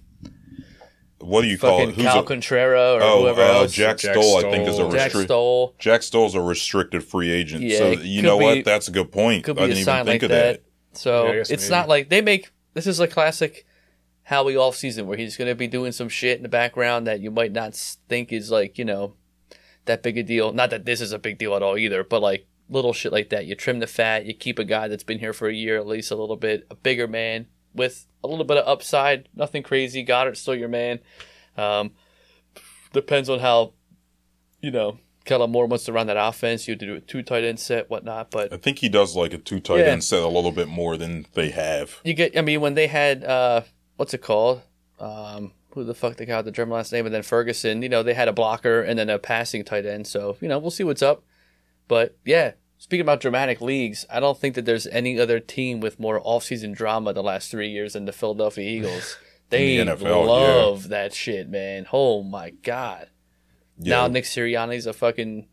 What do you call it? Who's
Cal
a,
Contrera or
oh,
whoever
uh,
else.
Jack,
Jack
Stoll, I think is a
Stoll.
Jack
restricted.
Stoll.
Jack Stoll's a restricted free agent.
Yeah,
so you know
be-
what? That's a good point.
Could be a
didn't even
sign
think
like
of
that.
that.
So
Yeah,
it's
maybe.
not like they make. This is a classic Howie off season where he's going to be doing some shit in the background that you might not think is like you know that big a deal. Not that this is a big deal at all either, but like little shit like that. You trim the fat. You keep a guy that's been here for a year at least a little bit, a bigger man with a little bit of upside. Nothing crazy. Goedert's still your man. Um, depends on how you know Kellen Moore wants to run that offense. You do a two tight end set, whatnot, but.
I think he does like a two tight
Yeah.
end set a little bit more than they have.
You get, I mean, when they had, uh, what's it called? Um, who the fuck they got the German last name? And then Ferguson, you know, they had a blocker and then a passing tight end. So, you know, we'll see what's up. But yeah, speaking about dramatic leagues, I don't think that there's any other team with more offseason drama the last three years than the Philadelphia Eagles. They
the NFL,
love that shit, man. Oh my God.
Yeah.
Now Nick Sirianni's a fucking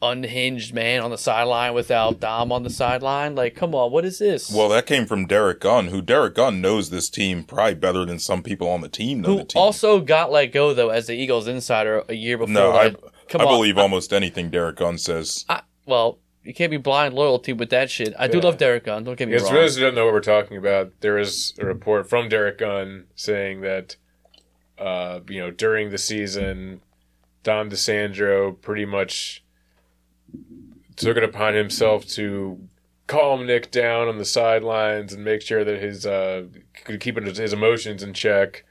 unhinged man on the sideline without Dom on the sideline. Like, come on, what is this?
Well, that came from Derrick Gunn, who Derrick Gunn knows this team probably better than some people on the team know
who
the team.
also got let go though as the Eagles insider a year before.
no, I, I believe almost anything Derrick Gunn says.
I, well, you can't be blind loyalty with that shit. I do
Yeah.
love Derrick Gunn. Don't get me
Yes,
wrong.
for those who don't know what we're talking about, there is a report from Derrick Gunn saying that, uh, you know, during the season, Dom DiSandro pretty much took it upon himself to calm Nick down on the sidelines and make sure that his uh, could keep his emotions in check.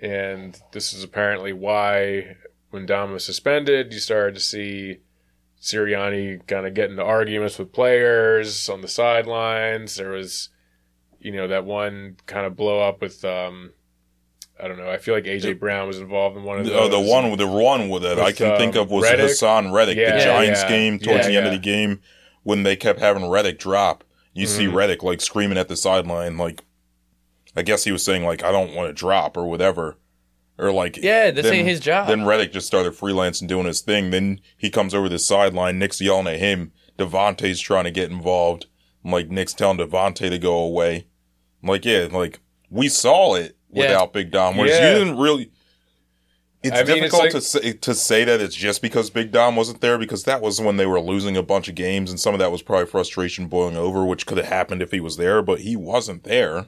And this is apparently why, when Dom was suspended, you started to see Sirianni kind of getting into arguments with players on the sidelines. There was, you know, that one kind of blow up with, um, I don't know. I feel like AJ Brown was involved in one of those.
Uh, the one with the one with it I
With,
can think
um,
of was
Reddick?
Haason Reddick,
Yeah,
the Giants
yeah.
game towards
Yeah,
the end of the game when they kept having Reddick drop. You see
Mhm.
Reddick like screaming at the sideline, like I guess he was saying like I don't want to drop or whatever, or like
Yeah, this
then-
ain't his job.
Then Reddick just started freelancing doing his thing. Then he comes over the sideline. Nick's yelling at him. DeVonta's trying to get involved. I'm like Nick's telling DeVonta to go away. I'm like yeah, like we saw it
Yeah.
without Big Dom. Whereas
Yeah.
you didn't really. It's
I mean, it's
difficult
like-
to say to say that it's just because Big Dom wasn't there because that was when they were losing a bunch of games and some of that was probably frustration boiling over, which could have happened if he was there, but he wasn't there.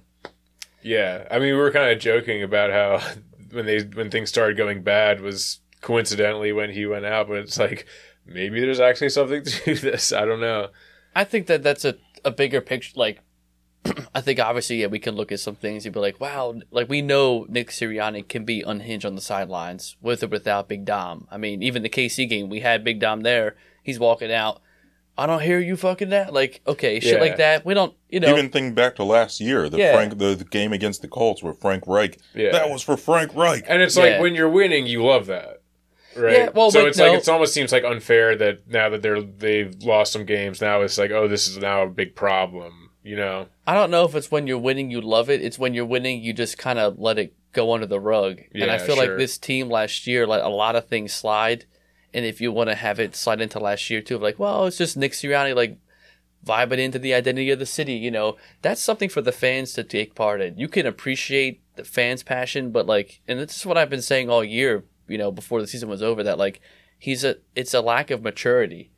Yeah, I mean, we were kind of joking about how when they when things started going bad was coincidentally when he went out, but it's like maybe there's actually something to this. I don't know.
I think that that's a, a bigger picture, like I think obviously, yeah, we can look at some things and be like, wow, like we know Nick Sirianni can be unhinged on the sidelines with or without Big Dom. I mean, even the KC game, we had Big Dom there. He's walking out. I don't hear you fucking that. Like, okay, shit
Yeah.
like that. We don't, you know.
Even think back to last year, the
Yeah.
Frank, the, the game against the Colts where Frank Reich.
Yeah.
That was for Frank Reich.
And it's
Yeah.
like when you're winning, you love that. Right.
Yeah, well,
so
but
it's
no-
like it almost seems like unfair that now that they're they've lost some games, now it's like, oh, this is now a big problem. You know?
I don't know if it's when you're winning you love it. It's when you're winning you just kind of let it go under the rug. and I feel
sure.
like this team last year let a lot of things slide. And if you want to have it slide into last year too, of like, well, it's just Nick Sirianni like vibing into the identity of the city. You know, that's something for the fans to take part in. You can appreciate the fans' passion, but like, and this is what I've been saying all year. You know, before the season was over, that like he's a it's a lack of maturity.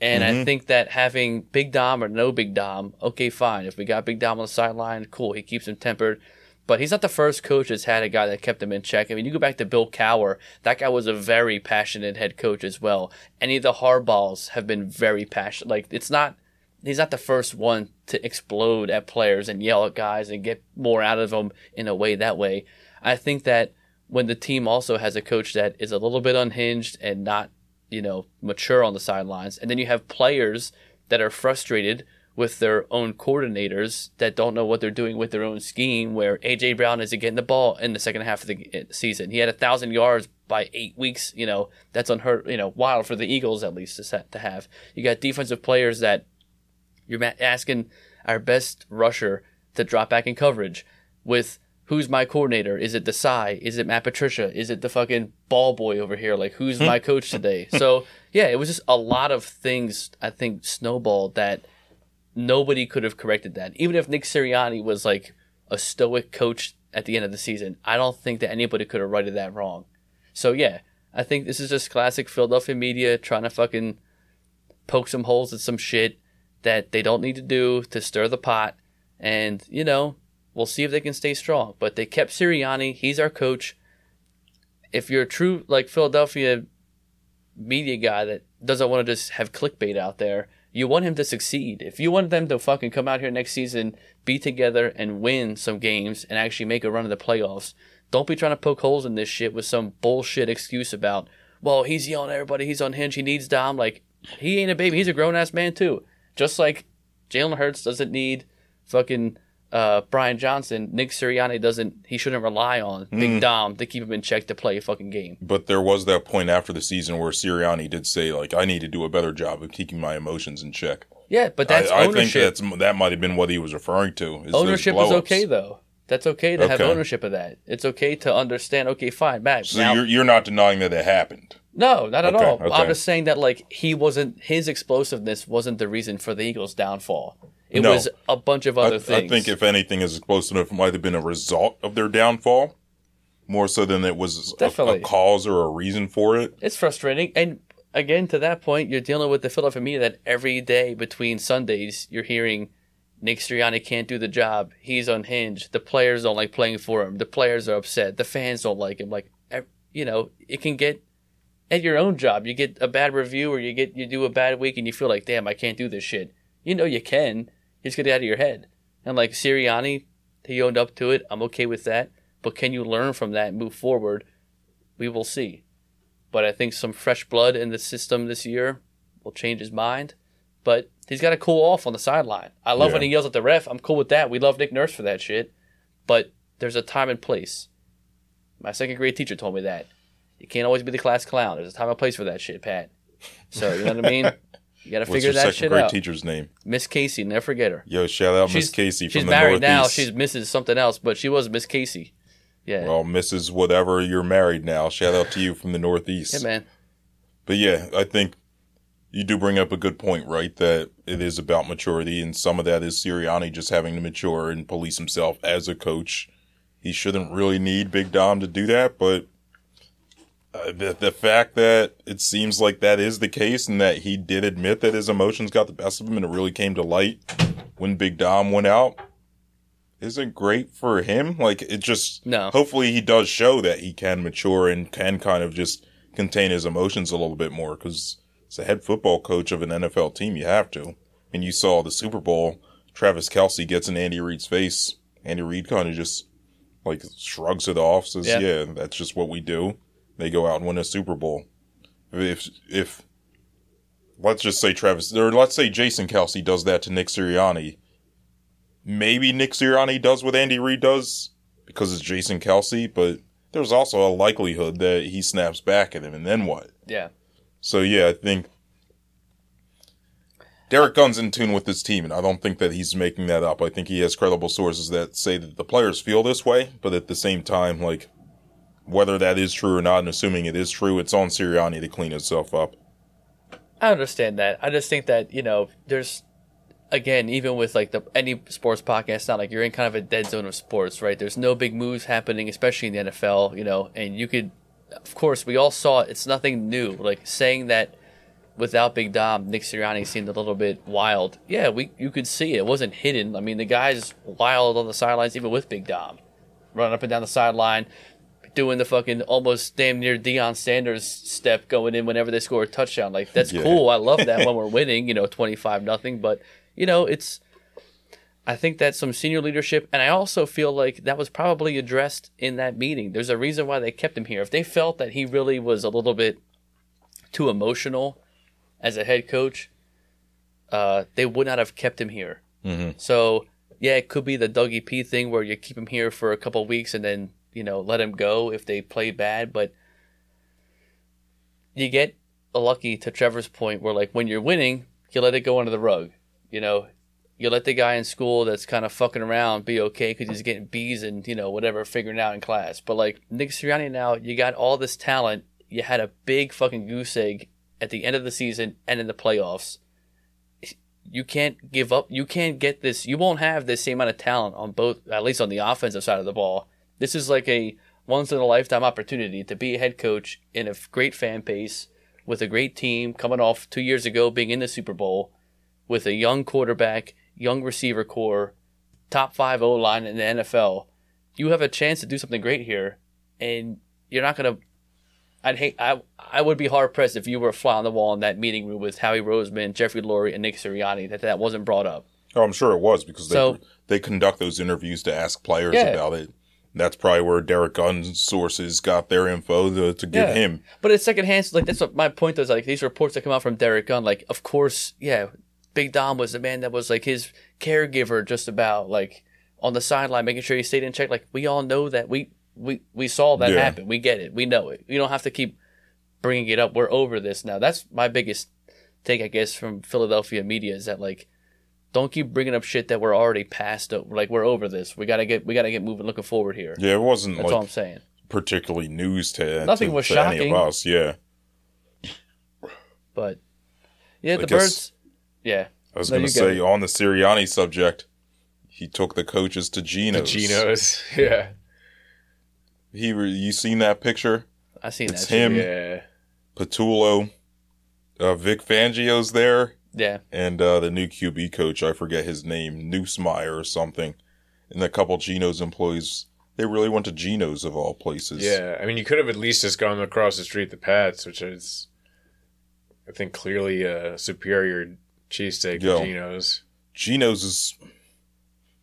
And I mm-hmm. think that having Big Dom or no Big Dom, okay, fine. If we got Big Dom on the sideline, cool. He keeps him tempered. But he's not the first coach that's had a guy that kept him in check. I mean, you go back to Bill Cowher. That guy was a very passionate head coach as well. Any of the Harbaughs have been very passionate. Like, it's not, he's not the first one to explode at players and yell at guys and get more out of them in a way that way. I think that when the team also has a coach that is a little bit unhinged and not you know, mature on the sidelines. And then you have players that are frustrated with their own coordinators that don't know what they're doing with their own scheme. Where AJ Brown isn't getting the ball in the second half of the uh, season. He had a thousand yards by eight weeks. You know, that's unheard. You know, wild for the Eagles at least to set, to have. You got defensive players that you're asking our best rusher to drop back in coverage with who's my coordinator? Is it Desai? Is it Matt Patricia? Is it the fucking ball boy over here? Like who's my coach today? So yeah, it was just a lot of things I think snowballed that nobody could have corrected that. Even if Nick Sirianni was like a stoic coach at the end of the season, I don't think that anybody could have righted that wrong. So yeah, I think this is just classic Philadelphia media trying to fucking poke some holes at some shit that they don't need to do to stir the pot. And, you know, we'll see if they can stay strong. But they kept Sirianni. He's our coach. If you're a true, like, Philadelphia media guy that doesn't want to just have clickbait out there, you want him to succeed. If you want them to fucking come out here next season, be together, and win some games and actually make a run of the playoffs, don't be trying to poke holes in this shit with some bullshit excuse about, well, he's yelling at everybody, he's unhinged, he needs Dom. Like, he ain't a baby, he's a grown ass man too. Just like Jalen Hurts doesn't need fucking uh, Brian Johnson, Nick Sirianni doesn't, he shouldn't rely on Big Dom to keep him in check to play a fucking game.
But there was that point after the season where Sirianni did say, like, I need to do a better job of keeping my emotions in check.
Yeah, but that's
I, I think that's that might have been what he was referring to. is
ownership is okay though. That's okay to have ownership of that. It's okay to understand. Okay, fine, Matt.
So
now,
you're you're not denying that it happened.
no, not at
Okay,
all.
okay.
I'm just saying that like he wasn't his explosiveness wasn't the reason for the Eagles' downfall. It
No.
was a bunch of other
I
things.
I think if anything, is close enough, it might have been a result of their downfall, more so than it was a, a cause or a reason for it.
it's frustrating. And again, to that point, you're dealing with the Philadelphia media that every day between Sundays, you're hearing Nick Sirianni can't do the job. He's unhinged. The players don't like playing for him. The players are upset. The fans don't like him. Like, you know, it can get at your own job. You get a bad review or you get you do a bad week and you feel like, damn, I can't do this shit. You know you can. Just get it out of your head. And like Sirianni, he owned up to it. I'm okay with that. But can you learn from that and move forward? We will see but I think some fresh blood in the system this year will change his mind. But he's got to cool off on the sideline. I love when he yells at the ref. I'm cool with that. We love Nick Nurse for that shit. But there's a time and place. My second grade teacher told me that. You can't always be the class clown. There's a time and place for that shit, Pat. So you know what I mean? You got to
What's
figure
your
that
second
shit
grade
out.
tea's name?
Miss Casey, never forget her.
Yo, shout out Miss
She's
Casey
She's
from the Northeast.
She's married now. She's Mrs. something else, but she was Miss Casey. Yeah.
well, Mrs. Whatever, you're married now. Shout out to you from the Northeast.
yeah, man.
But yeah, I think you do bring up a good point, right? That it is about maturity, and some of that is Sirianni just having to mature and police himself as a coach. He shouldn't really need Big Dom to do that, but uh, the the fact that it seems like that is the case, and that he did admit that his emotions got the best of him, and it really came to light when Big Dom went out, isn't great for him. Like it just
No.
Hopefully, he does show that he can mature and can kind of just contain his emotions a little bit more because as a head football coach of an NFL team, you have to. And you saw the Super Bowl Travis Kelce gets in Andy Reid's face, Andy Reid kind of just like shrugs it off, says,
Yeah.
"Yeah, that's just what we do." They go out and win a Super Bowl. If if let's just say Travis or let's say Jason Kelce does that to Nick Sirianni, maybe Nick Sirianni does what Andy Reid does because it's Jason Kelce, but there's also a likelihood that he snaps back at him, and then what?
Yeah.
So yeah, I think Derrick Gunn's in tune with his team, and I don't think that he's making that up. I think he has credible sources that say that the players feel this way, but at the same time, like whether that is true or not, and assuming it is true, it's on Sirianni to clean itself up.
I understand that. I just think that you know, there's again, even with like the any sports podcast, not like you're in kind of a dead zone of sports, right? There's no big moves happening, especially in the NFL, you know, and you could, of course, we all saw it. It's nothing new. Like saying that without Big Dom, Nick Sirianni seemed a little bit wild. Yeah, we you could see it. It wasn't hidden. I mean, the guy's wild on the sidelines, even with Big Dom, running up and down the sideline. Doing the fucking almost damn near Deion Sanders step going in whenever they score a touchdown. Like that's
Yeah.
cool. I love that when we're winning, you know, twenty five nothing. But you know, it's I think that's some senior leadership, and I also feel like that was probably addressed in that meeting. There's a reason why they kept him here. If they felt that he really was a little bit too emotional as a head coach, uh, they would not have kept him here.
Mhm.
So yeah, it could be the Dougie P thing where you keep him here for a couple weeks and then you know let him go if they play bad, but you get lucky to Trevor's point where like when you're winning, you let it go under the rug. You know, you let the guy in school that's kind of fucking around be okay because he's getting B's and you know whatever figuring out in class. But like Nick Sirianni now, you got all this talent. You had a big fucking goose egg at the end of the season and in the playoffs. You can't give up. You can't get this. You won't have the same amount of talent on both, at least on the offensive side of the ball. This is like a once in a lifetime opportunity to be a head coach in a great fan base with a great team coming off two years ago being in the Super Bowl with a young quarterback, young receiver core, top five O line in the NFL. You have a chance to do something great here, and you're not gonna. I'd hate. I I would be hard pressed if you were a fly on the wall in that meeting room with Howie Roseman, Jeffrey Lurie, and Nick Sirianni that that wasn't brought up.
Oh, I'm sure it was because they
So-
they conduct those interviews to ask players
Yeah.
about it. That's probably where Derrick Gunn's sources got their info to, to give
Yeah.
him.
But it's secondhand. Like that's what my point is. Like these reports that come out from Derrick Gunn. Like of course, yeah, Big Dom was the man that was like his caregiver, just about like on the sideline, making sure he stayed in check. Like we all know that we we we saw that
Yeah.
happen. We get it. We know it. You don't have to keep bringing it up. We're over this now. That's my biggest take, I guess, from Philadelphia media is that like. Don't keep bringing up shit that we're already past. Like we're over this. We gotta get. We gotta get moving. Looking forward here.
Yeah, it wasn't
That's all I'm saying.
particularly news to
Nothing
to,
was
to any
shocking.
of us. Yeah,
But yeah, the
guess-
birds. Yeah,
I was
No,
going
you
to
go.
say on the Sirianni subject, he took the coaches to Geno's.
Genos. Yeah.
He, re- you seen that picture?
I seen
It's
that. shit.
him.
Yeah.
Patullo, uh, Vic Fangio's there,
Yeah,
and uh, the new QB coach, I forget his name, Nussmeier or something, and a couple Geno's employees. They really went to Geno's of all places.
Yeah. I mean, you could have at least just gone across the street to Pat's, which is, I think, clearly a superior cheesesteak
Yo.
to Geno's.
Geno's is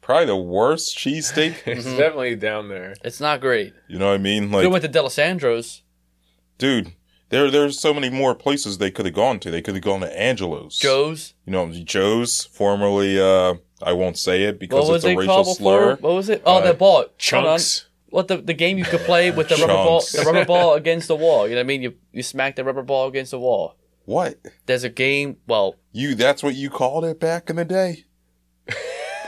probably the worst cheesesteak.
it's definitely down there.
it's not great.
you know what I mean?
Like,
they
went to Dalessandro's.
dude, there there's so many more places they could have gone to. They could have gone to Angelo's.
Joe's.
You know, Joe's, formerly, uh, I won't say it because it's a racial slur.
What was it? Oh,
Uh,
that ball.
Chunks.
What the the game you could play with the rubber ball, the rubber ball against the wall. You know what I mean? You you smack the rubber ball against the wall.
What?
There's a game. Well,
You, that's what you called it back in the day?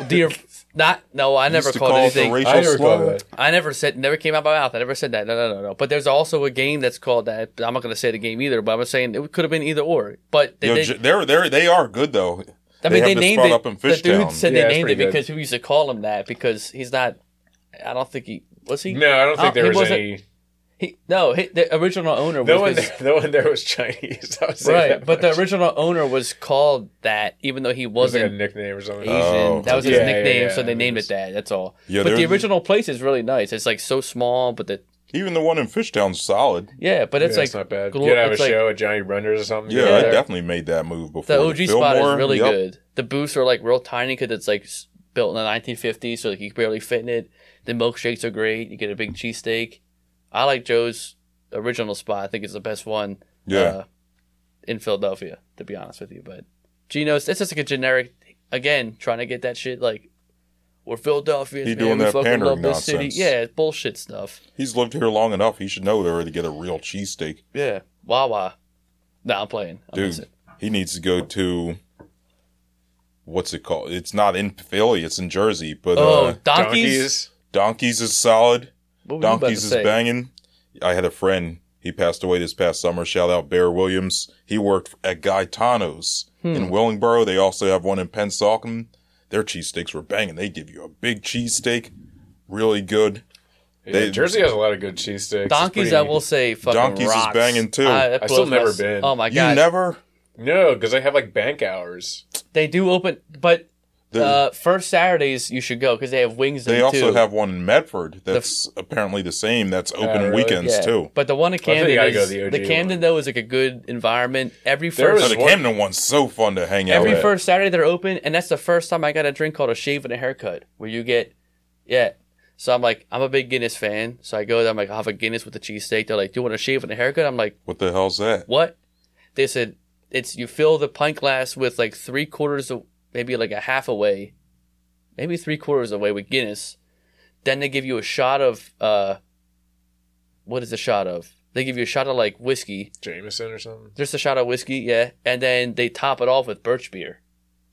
dear, not no. I
You
never
to
called
call
anything.
the racial
I never called
slur?
that.
I never said, never came out my mouth. I never said that. No, no, no, no. But there's also a game that's called that. I'm not going to say the game either, but I'm saying it could have been either or. But they,
Yo,
they,
they're they're, they are good, though.
I
They
mean,
have
they named it.
up in
the dude
Fishtown.
said
Yeah,
they named it
pretty good.
because we used to call him that because he's not. I don't think he was he.
No, I don't think
Oh,
there
he
was
wasn't-
any.
He no. He, the original owner
No
was
one,
his-
no one there was Chinese. I would
right,
that
but the original owner was called that, even though he
It was like a
wasn't
nickname or something.
Asian.
Oh,
that was his
yeah, yeah,
nickname,
yeah,
so they
it
named
was-
it that. That's all.
Yeah,
but the
there's-
original place is really nice. It's like so small, but the
Even the one in Fishtown's solid.
Yeah, but it's
Yeah,
like
it's not bad.
glo-
You could have a
like-
show at Johnny Brenda's or something.
Yeah,
Yeah,
I definitely made that move before.
The OG spot is really
yep.
good. The booths are like real tiny because it's like built in the 1950s, so like you can barely fit in it. The milkshakes are great. You get a big cheesesteak. I like Joe's original spot. I think it's the best one.
Yeah.
uh, in Philadelphia, to be honest with you. But Geno's, it's just like a generic. Again, trying to get that shit like we're Philadelphia.
He doing that pandering nonsense.
Yeah, it's bullshit stuff.
He's lived here long enough. He should know where to get a real cheesesteak.
Yeah, Wawa. No, I'm playing. I'm
Dude, he needs to go to what's it called? It's not in Philly, it's in Jersey, but
Oh,
uh,
donkeys.
Donkeys.
Donkeys is solid.
What were you about to
Donkeys is
say?
banging. I had a friend. He passed away this past summer. Shout out Bear Williams. He worked at Gaetano's
Hmm.
in Willingboro. They also have one in Pennsauken. Their cheesesteaks were banging. They give you a big cheesesteak, really good.
Yeah,
They-
Jersey has a lot of good cheesesteaks. It's
Donkeys,
pretty-
I will say, fucking
Donkeys is banging, too.
that
I've still never
s-
been.
Oh my god,
You
god,
never
No, because they have like bank hours.
they do open, but
the,
uh, first Saturdays you should go because they have wings.
they also
too.
have one in Medford that's apparently the same. That's open
really?
weekends
Yeah,
too.
But the one in
I think you
Camden is
go the
the, Camden
one.
though is like a good environment. Every first
So the Camden one's so fun to hang out
every
at.
first Saturday they're open, and that's the first time I got a drink called a shave and a haircut, where you get, yeah. So I'm like, I'm a big Guinness fan, so I go there. I'm like, I'll have a Guinness with a cheesesteak. They're like, Do you want a shave and a haircut? I'm like,
what the hell's that?
what? They said it's you fill the pint glass with like three quarters of maybe like a half away, maybe three quarters away with Guinness. Then they give you a shot of uh, what is the shot of? They give you a shot of like whiskey,
Jameson or something.
just a shot of whiskey, yeah, and then they top it off with birch beer.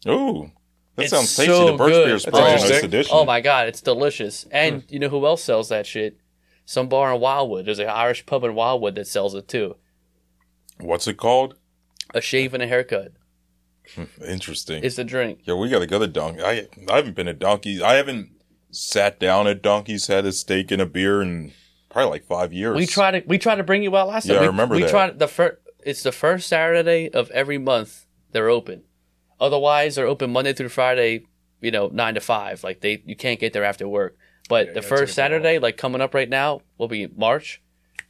Ooh, that
It's
sounds tasty.
so
the birch
good.
beer is
That's
probably a nice
interesting.
addition.
Oh my god, it's delicious. And
Hmm.
you know who else sells that shit? Some bar in Wildwood. There's an Irish pub in Wildwood that sells it too.
What's it called?
A shave and a haircut.
Interesting.
It's a drink.
yeah, we got to go to Donkey. I I haven't been at Donkey's. I haven't sat down at Donkey's, had a steak and a beer in probably like five years.
We try to we try to bring you out last
Yeah,
time.
I
we,
remember
we
that.
tried the first. It's the first Saturday of every month they're open. Otherwise, they're open Monday through Friday. You know, nine to five. Like they, you can't get there after work. But
Yeah,
the first
take a
Saturday, like coming up right now, will be March.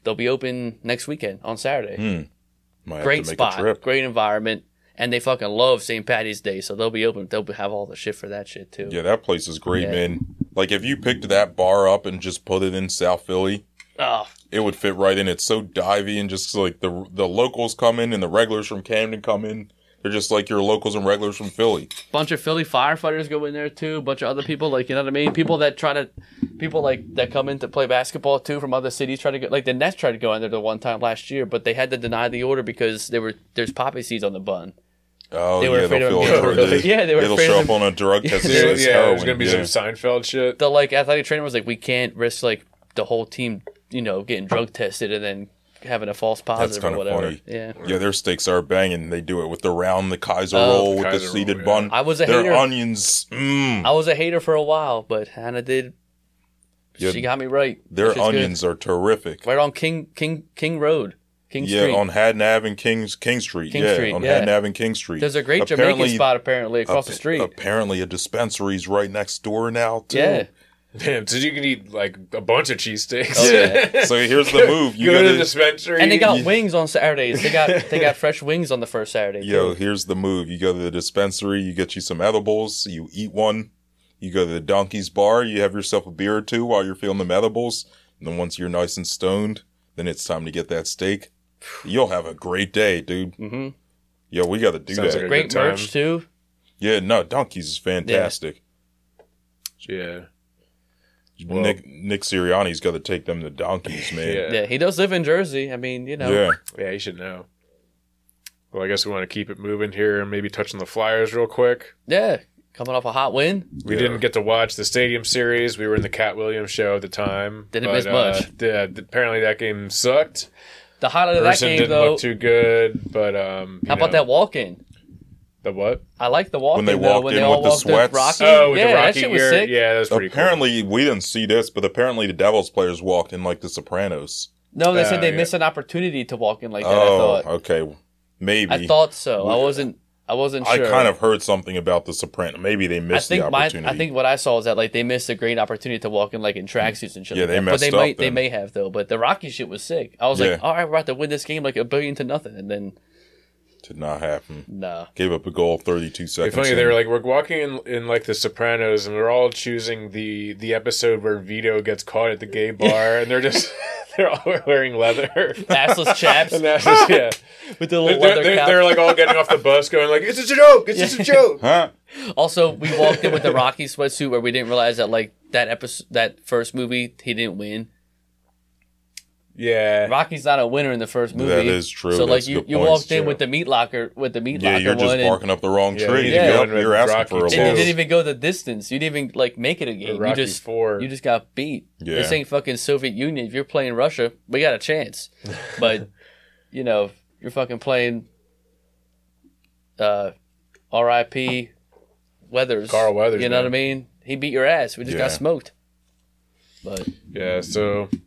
They'll be open next weekend on Saturday.
Hmm. Might
Great
have to make
spot,
a trip.
great environment, and they fucking love St. Patty's Day, so they'll be open. They'll have all the shit for that shit too.
Yeah, that place is great,
Yeah.
man. Like if you picked that bar up and just put it in South Philly,
Oh,
it would fit right in. It's so divey and just like the the locals come in and the regulars from Camden come in. They're just like your locals and regulars from Philly.
bunch of Philly firefighters go in there too. Bunch of other people, like you know what I mean. People that try to, people like that come in to play basketball too from other cities. Try to go, like the Nets tried to go in there the one time last year, but they had to deny the order because there were there's poppy seeds on the bun.
Oh
They were
yeah,
afraid
they'll
of
feel
him
it.
getting- Yeah, they were
It'll
afraid
show
of
up on a drug test. and
Yeah,
say it's
yeah there's gonna be
yeah.
some Seinfeld shit.
The like athletic trainer was like, we can't risk like the whole team, you know, getting drug tested and then having a false positive or
kinda
whatever.
funny.
Yeah.
Yeah, their steaks are banging. They do it with the round, the Kaiser
Oh,
roll, with the
Kaiser roll,
seeded
yeah.
bun.
I was a
their
hater.
onions. Mm,
I was a hater for a while, but Hannah did.
Yeah,
she got me right.
their
That shit's good.
onions are terrific.
right on King King King Road, King
yeah,
Street.
on Haddon Ave and King's King Street.
King
yeah,
Street,
on
yeah.
Haddon Ave and King Street.
There's a great
Apparently-
Jamaican spot apparently across the street.
Apparently, a dispensary's right next door now too.
yeah.
Damn, so you can eat like a bunch of cheesesteaks.
Oh, yeah.
so here's the move. You
go to
gotta,
the dispensary.
And they got
Yeah.
wings on Saturdays. They got they got fresh wings on the first Saturday.
Yo,
too.
here's the move. You go to the dispensary, you get you some edibles, you eat one. You go to the Donkey's bar, you have yourself a beer or two while you're feeling the edibles. And then once you're nice and stoned, then it's time to get that steak. You'll have a great day, dude.
Mhm.
Yo, we got to do
Sounds
that.
like a
great
good time.
merch too.
yeah, no, Donkey's is fantastic.
yeah.
Nick Nick Sirianni's got to take them to Donkeys, man.
Yeah.
Yeah, he does live in Jersey. I mean, you know.
Yeah.
Yeah, you should know. Well, I guess we want to keep it moving here and maybe touch on the Flyers real quick.
Yeah, coming off a hot win.
We
Yeah.
didn't get to watch the Stadium Series. We were in the Katt Williams show at the time.
Didn't
but,
miss
uh,
much.
yeah, apparently that game sucked.
The highlight of that
Person
game
didn't
though.
look too good, but um, you
how about
know,
that walk in?
The what?
I like the walk
When they
in though.
walked
When
in
they all
with the
walked in
sweats.
Rocky.
Oh, with
yeah,
the
that
Rocky
shit was
gear.
sick.
Yeah, that's pretty cool.
Apparently, we didn't see this, but apparently the Devils players walked in like the Sopranos.
No, they said
Uh,
they
yeah.
missed an opportunity to walk in like that.
oh,
I thought.
okay. Maybe.
I thought so. I wasn't. I wasn't sure.
I kind of heard something about the Soprano. Maybe they
I
missed the
think my,
opportunity.
I think what I saw was that like they missed a great opportunity to walk in like in tracksuits and shit.
Yeah,
like
they
that. But
messed
they
up
might they may have though. But the Rocky shit was sick. I was
Yeah.
like, all right, we're about to win this game like a billion to nothing, and then
did not happen.
nah.
Gave up a goal 32
It's
seconds.
funny.
in.
They were like, we're walking in, in like the Sopranos, and we're all choosing the the episode where Vito gets caught at the gay bar, and they're just they're all wearing leather.
Assless chaps
and that's just, yeah.
with the
They're,
little
they're,
leather
they're, they're, like all getting off the bus, going like, "It's just a joke. It's just a joke."
huh?
Also, we walked in with the Rocky sweatsuit where we didn't realize that like that episode, that first movie, he didn't win.
Yeah,
Rocky's not a winner in the first movie.
That is true.
So like
That's a
you, you walked in
True.
with the meat locker with the meat
Yeah,
locker
you're just
one, and,
barking up the wrong tree.
yeah.
You're,
Going
you're asking
Rocky
for a
and you didn't even go the distance. You didn't even like make it a game. You just
Four.
you just got beat.
Yeah.
This ain't fucking Soviet Union. If you're playing Russia, we got a chance. But you know, you're fucking playing uh R.I.P. Weathers.
Carl Weathers,
You know
man.
what I mean? He beat your ass. We just
Yeah.
got smoked. But
Yeah, so I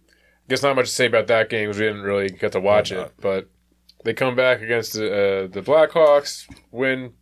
guess not much to say about that game because we didn't really get to watch it. But they come back against the uh, the Blackhawks, win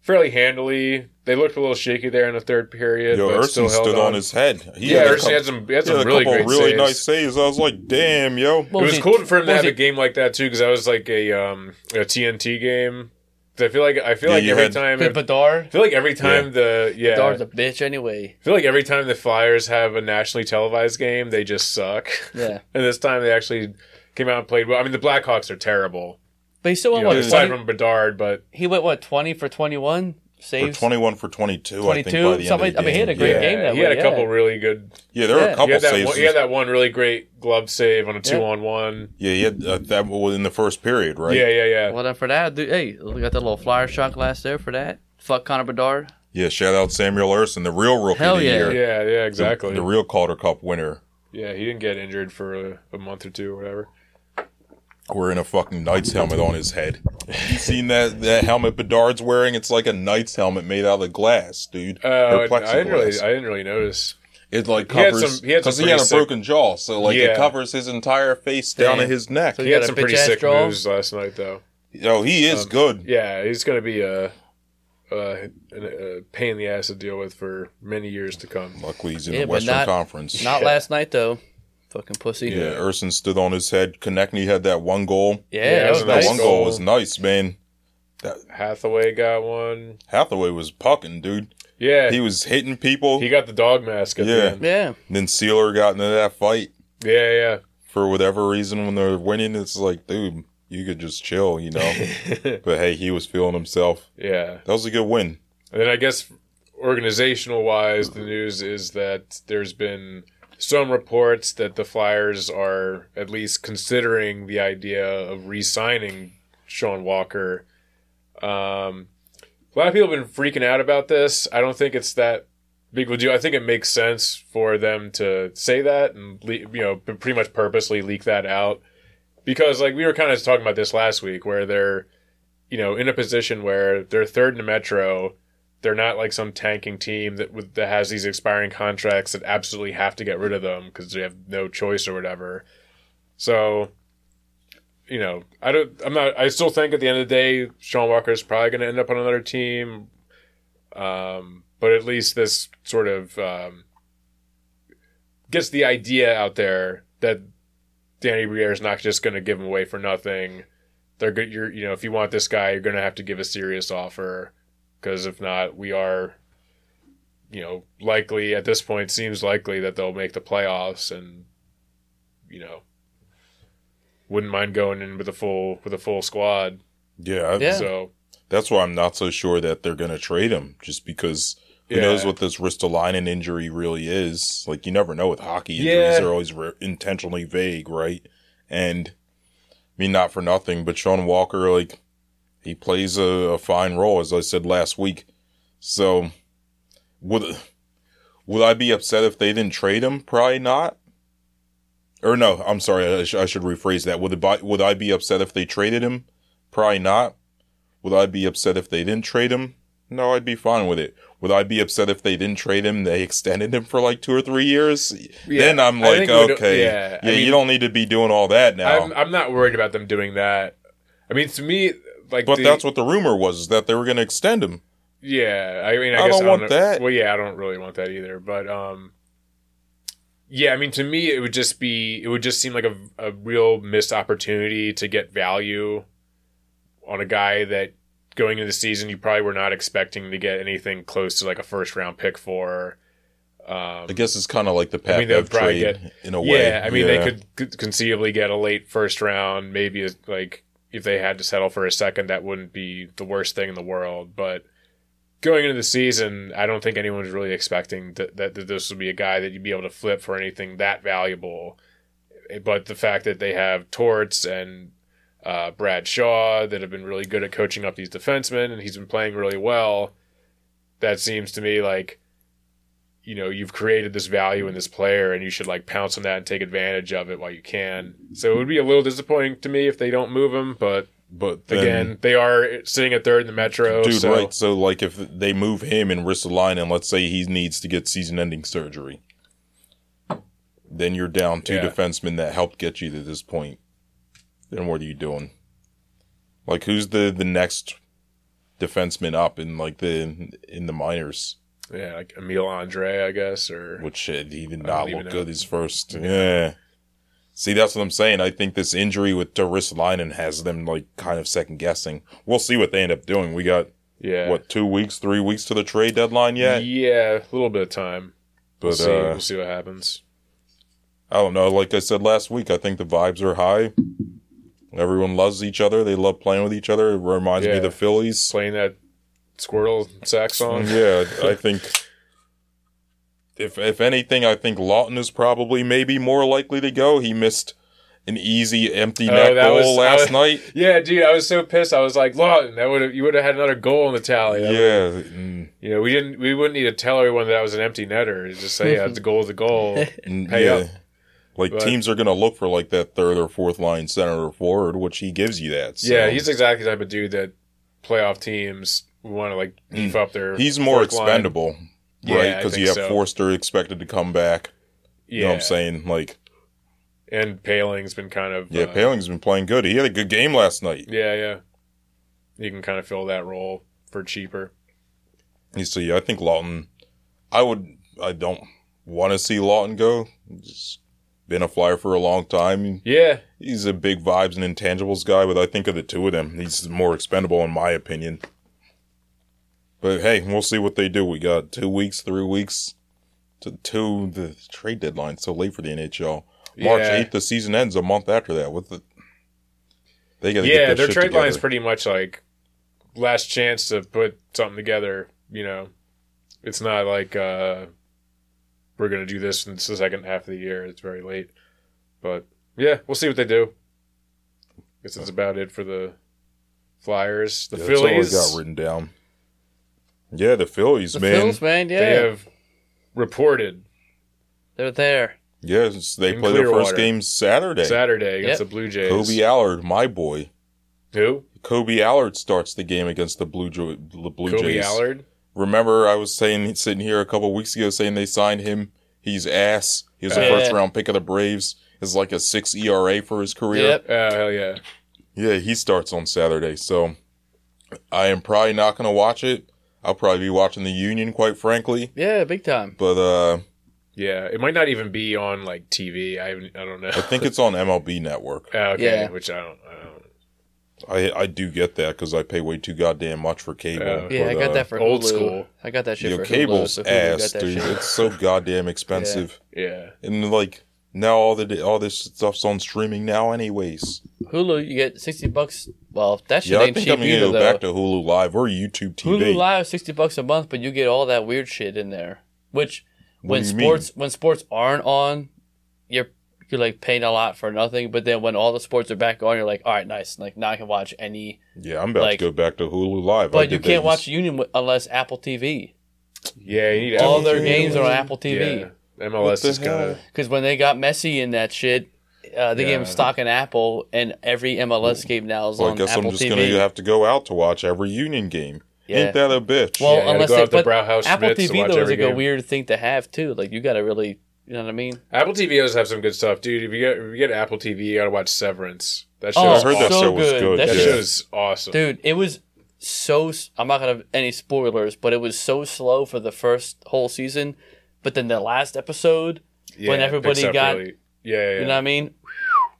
fairly handily. They looked a little shaky there in the third period,
Yo,
but still
Ersson
held
stood
on.
on his head. He
yeah,
had a
Ersson
couple,
had some, he had
he
some
had
really
couple
great
really
saves.
nice saves. I was like, damn, yo.
what
It was
he-
cool for him to
what was
have a game like that too, because that was like a um, a TNT game. I feel like I feel
Yeah,
like
you
every
had-
time
But Bedard,
I feel like every time the yeah
Bedard's a bitch anyway.
I feel like every time the Flyers have a nationally televised game, they just suck.
Yeah.
and this time they actually came out and played well. I mean, the Blackhawks are terrible.
But he still
You
went
know,
what
aside
20,
from Bedard, but
he went what twenty for twenty one
For
saves.
21 for 22, I think,
22,
by the end of the
I mean, he had a
game.
great
yeah,
game that
he
way,
had a
yeah.
couple really good.
Yeah, there were
Yeah.
a
He
couple
had, that
saves.
one, he had that one really great glove save on a two
Yeah.
on one.
Yeah, he had uh, that was in the first period, right?
Yeah, yeah, yeah.
Well then for that, dude, hey, we got that little flyer shot glass there for that. Fuck Connor Bedard.
Yeah, shout out Samuel Ersson, the real rookie
Hell
of the
yeah.
year.
yeah, yeah,
The-
exactly.
The, real Calder Cup winner.
yeah, he didn't get injured for a, a month or two or whatever.
Wearing a fucking Knights helmet on his head. You seen that that helmet Bedard's wearing? It's like a Knights helmet made out of glass, dude.
Uh, I didn't really. I didn't really notice.
It like
He had
covers
some- he had
he, had a
sick-
broken jaw, so like
Yeah.
it covers his entire face down to his neck.
So
He
You
had
got
some pretty
bitch-ass
sick
draw?
moves last night, though.
Yo, he is
Um,
good.
Yeah, he's going to be a, a, a pain in the ass to deal with for many years to come.
Luckily, he's in
Yeah,
the Western
not-
Conference.
Not
Yeah.
last night though. Fucking pussy.
yeah, Ersson stood on his head. Konecny had that one goal.
Yeah,
Yeah,
that was
that
that
nice.
one goal was nice, man.
That, Hathaway got one.
Hathaway was pucking, dude.
Yeah,
He
he,
was hitting people.
He got the dog mask
Yeah.
the end.
Yeah.
then Seeler got into that fight
Yeah, yeah.
for whatever reason when they're winning. It's like, dude, you could just chill, you know. but hey, he was feeling himself.
yeah.
That was a good win.
And then I guess organizational wise, the news is that there's been some reports that the Flyers are at least considering the idea of re signing Sean Walker. Um, a lot of people have been freaking out about this. I don't think it's that big of a deal. I think it makes sense for them to say that and you know pretty much purposely leak that out because like we were kind of talking about this last week where they're you know in a position where they're third in the Metro. They're not like some tanking team that with, that has these expiring contracts that absolutely have to get rid of them because they have no choice or whatever. So, you know, I don't. I'm not. I still think at the end of the day, Sean Walker is probably going to end up on another team. Um, but at least this sort of um, gets the idea out there that Danny Briere is not just going to give him away for nothing. They're good. You're, you know, if you want this guy, you're going to have to give a serious offer because if not, we are, you know, likely at this point seems likely that they'll make the playoffs, and you know, wouldn't mind going in with a full with a full squad.
Yeah,
Yeah.
So
that's why I'm not so sure that they're going to trade him, just because who
Yeah.
knows what this Ristolainen injury really is. Like, you never know with hockey injuries;
Yeah.
they're always re- intentionally vague, right? And I mean, not for nothing, but Sean Walker, like, he plays a, a fine role, as I said last week. So, would would I be upset if they didn't trade him? Probably not. Or no, I'm sorry, I, sh- I should rephrase that. Would it would I be upset if they traded him? Probably not. Would I be upset if they didn't trade him? No, I'd be fine with it. Would I be upset if they didn't trade him? They extended him for like two or three years.
Yeah,
then I'm like,
think it would-
okay,
yeah,
yeah,
I mean-
you don't need to be doing all that now.
I'm I'm not worried about them doing that. I mean, to me, like,
But
the-
that's what the rumor was, is that they were going to extend him.
Yeah, I mean, I, guess
I
guess
don't
I
want
know-
that.
Well, yeah, I don't really want that either. But um, yeah, I mean, to me, it would just be, it would just seem like a, a real missed opportunity to get value on a guy that going into the season you probably were not expecting to get anything close to like a first round pick for. Um,
I guess it's kind of like the Pat
I mean,
Bev trade
get-
in a way.
yeah, I mean,
Yeah.
they could conceivably get a late first round, maybe as- like if they had to settle for a second, that wouldn't be the worst thing in the world. But going into the season, I don't think anyone was really expecting that, that, that this would be a guy that you'd be able to flip for anything that valuable. But the fact that they have Torts and uh, Brad Shaw that have been really good at coaching up these defensemen, and he's been playing really well. That seems to me like you know you've created this value in this player and you should like pounce on that and take advantage of it while you can so it would be a little disappointing to me if they don't move him but
But then,
again they are sitting at third in the metro
dude,
so
right? So, like, if they move him and Ristolainen, and let's say he needs to get season-ending surgery, then you're down two
Yeah.
defensemen that helped get you to this point. Then what are you doing? Like, who's the the next defenseman up in like the in the minors?
Yeah like emil andrae i guess or
Which he did not look
know.
good his first. Yeah. See, that's what I'm saying. I think this injury with Ristolainen has them like kind of second guessing. We'll see what they end up doing. We got
yeah
what two weeks, three weeks to the trade deadline yet.
yeah a little bit of time we'll
But
see
uh,
we'll see what happens
I don't know. Like I said last week, I think the vibes are high. Everyone loves each other. They love playing with each other. It reminds me of the Phillies.
playing that squirrel sax song
Yeah, I think if if anything, I think Laughton is probably maybe more likely to go. He missed an easy empty
Oh,
net
that
goal
was-
last
was-
night.
yeah dude i was so pissed i was like Laughton, that would have you would have had another goal in the tally That
Yeah, mm,
You know, we didn't. We wouldn't need to tell everyone that was an empty netter. Just say, yeah, the goal is the goal.
mm,
Pay
yeah.
up.
Like
But-
teams are going to look for like that third or fourth line center or forward, which he gives you that. So.
Yeah, he's exactly the type of dude that playoff teams want to like beef up their.
He's more
fourth line.
expendable, right? Because
think
you have
so.
Foerster expected to come back.
Yeah,
You know what I'm saying? Like,
and Poehling's been kind of.
yeah,
uh,
Poehling's been playing good. He had a good game last night.
Yeah, yeah. He can kind of fill that role for cheaper.
You see, I think Laughton. I would. I don't want to see Laughton go. He's been a flyer for a long time.
Yeah,
He's a big vibes and intangibles guy, but I think of the two of them, he's more expendable in my opinion. But hey, we'll see what they do. We got two weeks, three weeks to to the trade deadline. So late for the NHL. March
Yeah.
eighth, the season ends a month after that. With the they got
yeah.
get
Their trade
together.
is pretty much like last chance to put something together. You know, it's not like uh we're gonna do this in the second half of the year. It's very late, but yeah, we'll see what they do. I Guess that's about it for the Flyers. The
Yeah, that's all I
Phillies.
got written down. Yeah, the Phillies, man.
The
man.
Phils, man, yeah,
They have reported
they're there.
Yes, they
In
play their first game Saturday.
Saturday against
Yep.
the Blue Jays.
Kolby Allard, my boy.
Who?
Kolby Allard starts the game against the Blue, jo- the Blue
Kolby
Jays.
Allard.
Remember, I was saying sitting here a couple weeks ago saying they signed him. He's ass. He was a
Yeah.
first round pick of the Braves. Is like a six ERA for his career.
Yep.
Oh hell yeah.
Yeah, he starts on Saturday. So I am probably not going to watch it. I'll probably be watching the Union, quite frankly.
Yeah, big time.
But uh,
Yeah, it might not even be on like TV. I I don't know.
I think it's on MLB Network.
Oh, okay,
Yeah.
which I don't. I don't.
I I do get that because I pay way too goddamn much for cable.
Oh.
Yeah, I got
uh,
that for
old
Hulu.
school.
I got that shit
Yo,
for
cable's
Hulu. So Hulu
ass, dude.
shit.
It's so goddamn expensive.
Yeah,
And like now, all the all this stuff's on streaming now, anyways.
Hulu, you get sixty bucks. Well, that shit
Yeah, I think
cheap
I'm gonna
either
go
though.
back to Hulu Live or YouTube TV.
Hulu Live sixty bucks a month, but you get all that weird shit in there. Which when
do you
sports when sports aren't on, you're you're like paying a lot for nothing. But then when all the sports are back on, you're like, all right, nice. Like now I can watch any.
Yeah, I'm about
Like-
to go back to Hulu Live.
But you can't
that.
watch Union unless Apple TV.
yeah. You need
All
Apple
their
TV.
games are on Apple
Yeah,
TV.
MLS is kind of.
Because when they got Messi in that shit, uh, they gave
Yeah.
him stock in Apple, and every MLS game now is
Well, I
on
guess
Apple
I'm just
TV.
gonna have to go out to watch every Union game.
Yeah.
Ain't that a bitch?
Well,
Yeah, you gotta
unless
go
they,
out to
but
Brauhaus
Apple
Schmitz to
TV though is
every
like a weird thing to have too. Like you got to really, you know what I mean?
Apple TV does have some good stuff, dude. If you get if you get Apple TV, you gotta watch Severance. That show
Oh,
was
I heard that
so
show was
good.
good.
That
That
yeah.
show is awesome.
Dude, it was so. I'm not gonna have any spoilers, but it was so slow for the first whole season. But then the last episode,
Yeah,
when everybody got-
really- yeah, yeah,
you know what I mean?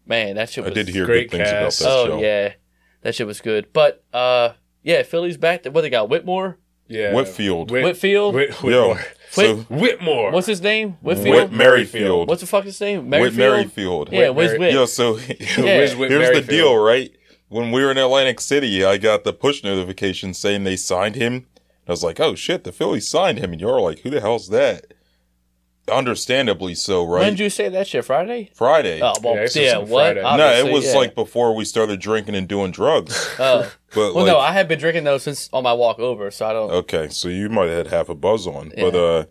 Man, that shit
I did hear
great
good things
cast.
about that
Oh
show.
yeah, that shit was good. But uh, yeah, Philly's back. What they got? Whitmore,
yeah.
Whitfield.
Whit-
Whitfield.
Whit-
Yo,
Whitmore.
so
Whitmore.
What's his name?
Whit
Whitfield.
Merrifield.
What's the fuck his name?
Whit
Merrifield.
Merrifield.
Yeah,
Whit
Wiz
Merri-
Whit.
Yo, so
Whiz Whit
here's the deal, right? When we were in Atlantic City, I got the push notification saying they signed him. I was like, oh shit, the Phillies signed him. And you're like, who the hell's that? Understandably so, right?
When did you say that shit? Friday?
Friday.
Oh, well,
Yeah,
yeah.
this was on
what?
Friday.
no, it was
yeah.
like before we started drinking and doing drugs.
Oh.
But
Well,
like,
no, I had been drinking though since on my walk over, so I don't.
okay, so you might have had half a buzz on. But
Yeah.
uh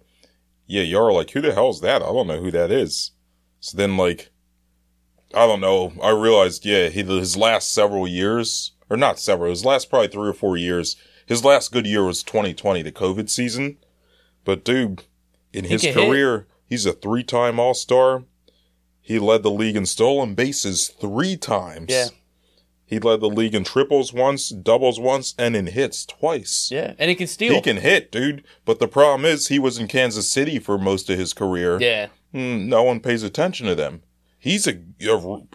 yeah, you're like, who the hell's that? I don't know who that is. So then like I don't know. I realized, yeah, he, his last several years, or not several, his last probably three or four years, his last good year was 2020, the COVID season. But dude, in his
can hit.
career, he's a three-time All-Star. He led the league in stolen bases three times.
Yeah.
He led the league in triples once, doubles once, and in hits twice.
Yeah, and he can steal.
He can hit, dude. But the problem is, he was in Kansas City for most of his career.
Yeah,
Mm, no one pays attention to them. He's a, a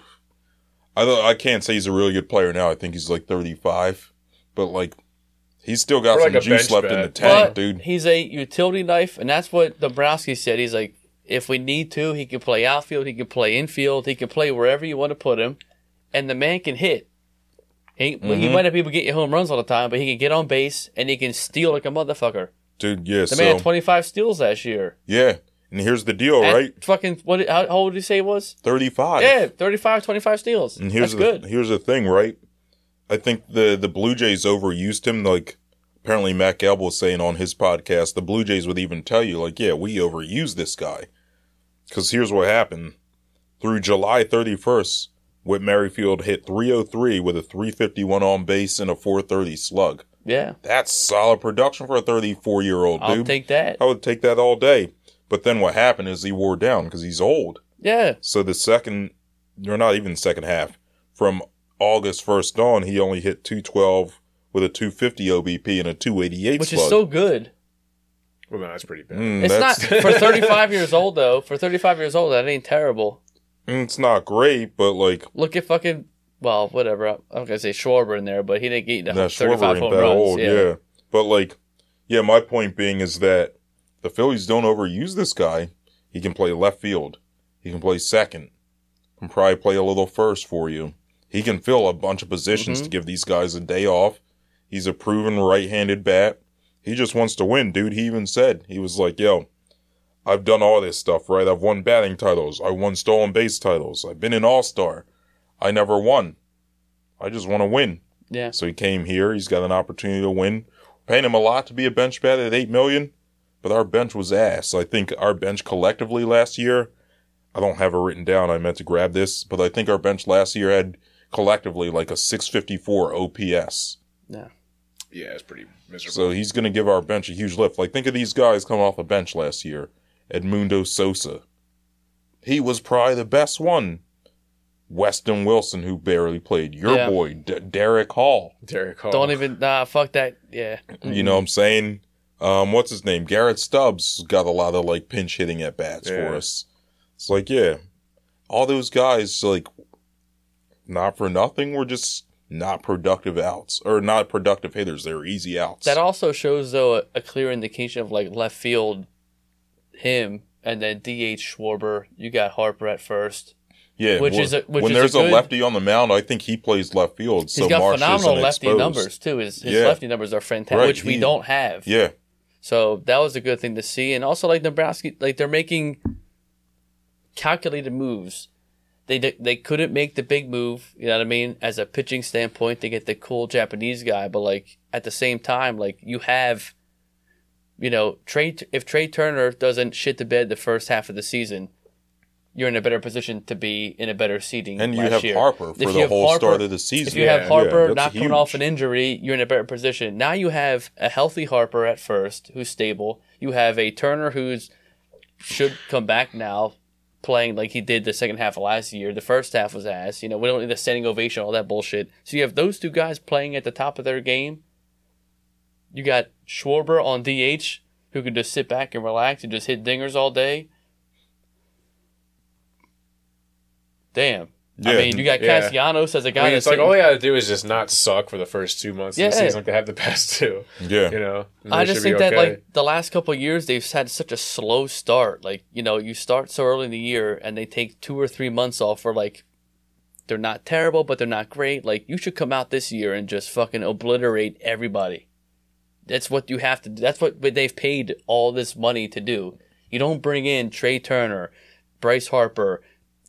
I can't say he's a really good player now. I think he's like 35, but like he's still got some
like
juice
bench
left in the tank,
but
dude.
he's a utility knife, and that's what Dombrowski said. He's like, if we need to, he can play outfield, he can play infield, he can play wherever you want to put him, and the man can hit. He, well, he
mm-hmm.
might not be able to get you home runs all the time, but he can get on base and he can steal like a motherfucker.
Dude, yeah.
The
so
man had 25 steals last year.
yeah, and here's the deal,
At
right?
Fucking what? How, how old did he say he was?
35.
Yeah, 35, 25 steals.
And here's
That's
the
good.
here's the thing, right? I think the the Blue Jays overused him. Like apparently Matt Gelb was saying on his podcast, the Blue Jays would even tell you, like, yeah, we overused this guy. Because here's what happened: through July 31st, Whit Merrifield hit 303 with a 351 on base and a 430 slug.
Yeah,
That's solid production for a 34 year old dude.
I'll take that.
I would take that all day. But then what happened is he wore down because he's old.
Yeah,
So the second, or not even second half, from August 1st on, he only hit 212 with a 250 OBP and a 288
which
slug.
is so good.
Well, no, that's pretty bad.
Mm,
It's not for 35 years old though. For 35 years old, that ain't terrible.
Mm, it's not great, but like
Look at fucking well, whatever. I'm not gonna say Schwarber in there, but he didn't get
that
35
Schwarber ain't
home
that
runs.
old,
yeah.
yeah. But like, yeah, my point being is that the Phillies don't overuse this guy. He can play left field. He can play second. Can probably play a little first for you. He can fill a bunch of positions
Mhm.
to give these guys a day off. He's a proven right-handed bat. He just wants to win, dude. He even said he was like, "Yo, I've done all this stuff, right? I've won batting titles. I won stolen base titles. I've been an all-star. I never won. I just want to win."
Yeah.
So he came here. He's got an opportunity to win. Paying him a lot to be a bench bat at eight million, but our bench was ass. I think our bench collectively last year. I don't have it written down. I meant to grab this, but I think our bench last year had collectively like a 654 OPS.
Yeah, Yeah, it's pretty miserable.
So he's going to give our bench a huge lift. Like think of these guys coming off the bench last year. Edmundo Sosa. He was probably the best one. Weston Wilson, who barely played. Your
Yeah.
boy, D- Darick Hall.
Darick Hall.
Don't even nah. Fuck that. Yeah.
You know what I'm saying? Um, what's his name? Garrett Stubbs got a lot of like pinch hitting at bats
Yeah.
for us. It's like, yeah, all those guys, like, not for nothing, were just not productive outs or not productive hitters. They're easy outs.
That also shows though a, a clear indication of like left field, him and then DH Schwarber. You got Harper at first.
yeah,
which is a- which
when
is
there's a,
good-
lefty on the mound, I think he plays left field. So
He's got
Marsh
phenomenal lefty
exposed.
numbers too. His his
Yeah.
lefty numbers are fantastic,
Right,
which we don't have.
Yeah,
So that was a good thing to see, and also like Nebraska, like they're making calculated moves. They they couldn't make the big move, you know what I mean, as a pitching standpoint to get the cool Japanese guy, but like at the same time, like you have, you know, Trey. If Trey Turner doesn't shit the bed the first half of the season, you're in a better position to be in a better seating.
and you have
year.
Harper for
you
the whole
Harper-
start of the season.
if you
Yeah,
have Harper
yeah,
not coming off an injury, you're in a better position. Now you have a healthy Harper at first, who's stable. You have a Turner who's should come back now, playing like he did the second half of last year. The first half was ass. You know, we don't need the standing ovation, all that bullshit. So you have those two guys playing at the top of their game. You got Schwarber on DH, who can just sit back and relax and just hit dingers all day. Damn. I mean, you got
Yeah.
Castellanos as a guy
I mean,
that's
it's like all they got to do is just not suck for the first two months of the
Yeah.
season like they have the past two.
Yeah.
You know,
I just
should be
think that
okay.
like the last couple of years they've had such a slow start. Like you know, you start so early in the year and they take two or three months off for like they're not terrible, but they're not great. Like you should come out this year and just fucking obliterate everybody. That's what you have to. do. That's what they've paid all this money to do. You don't bring in Trey Turner, Bryce Harper,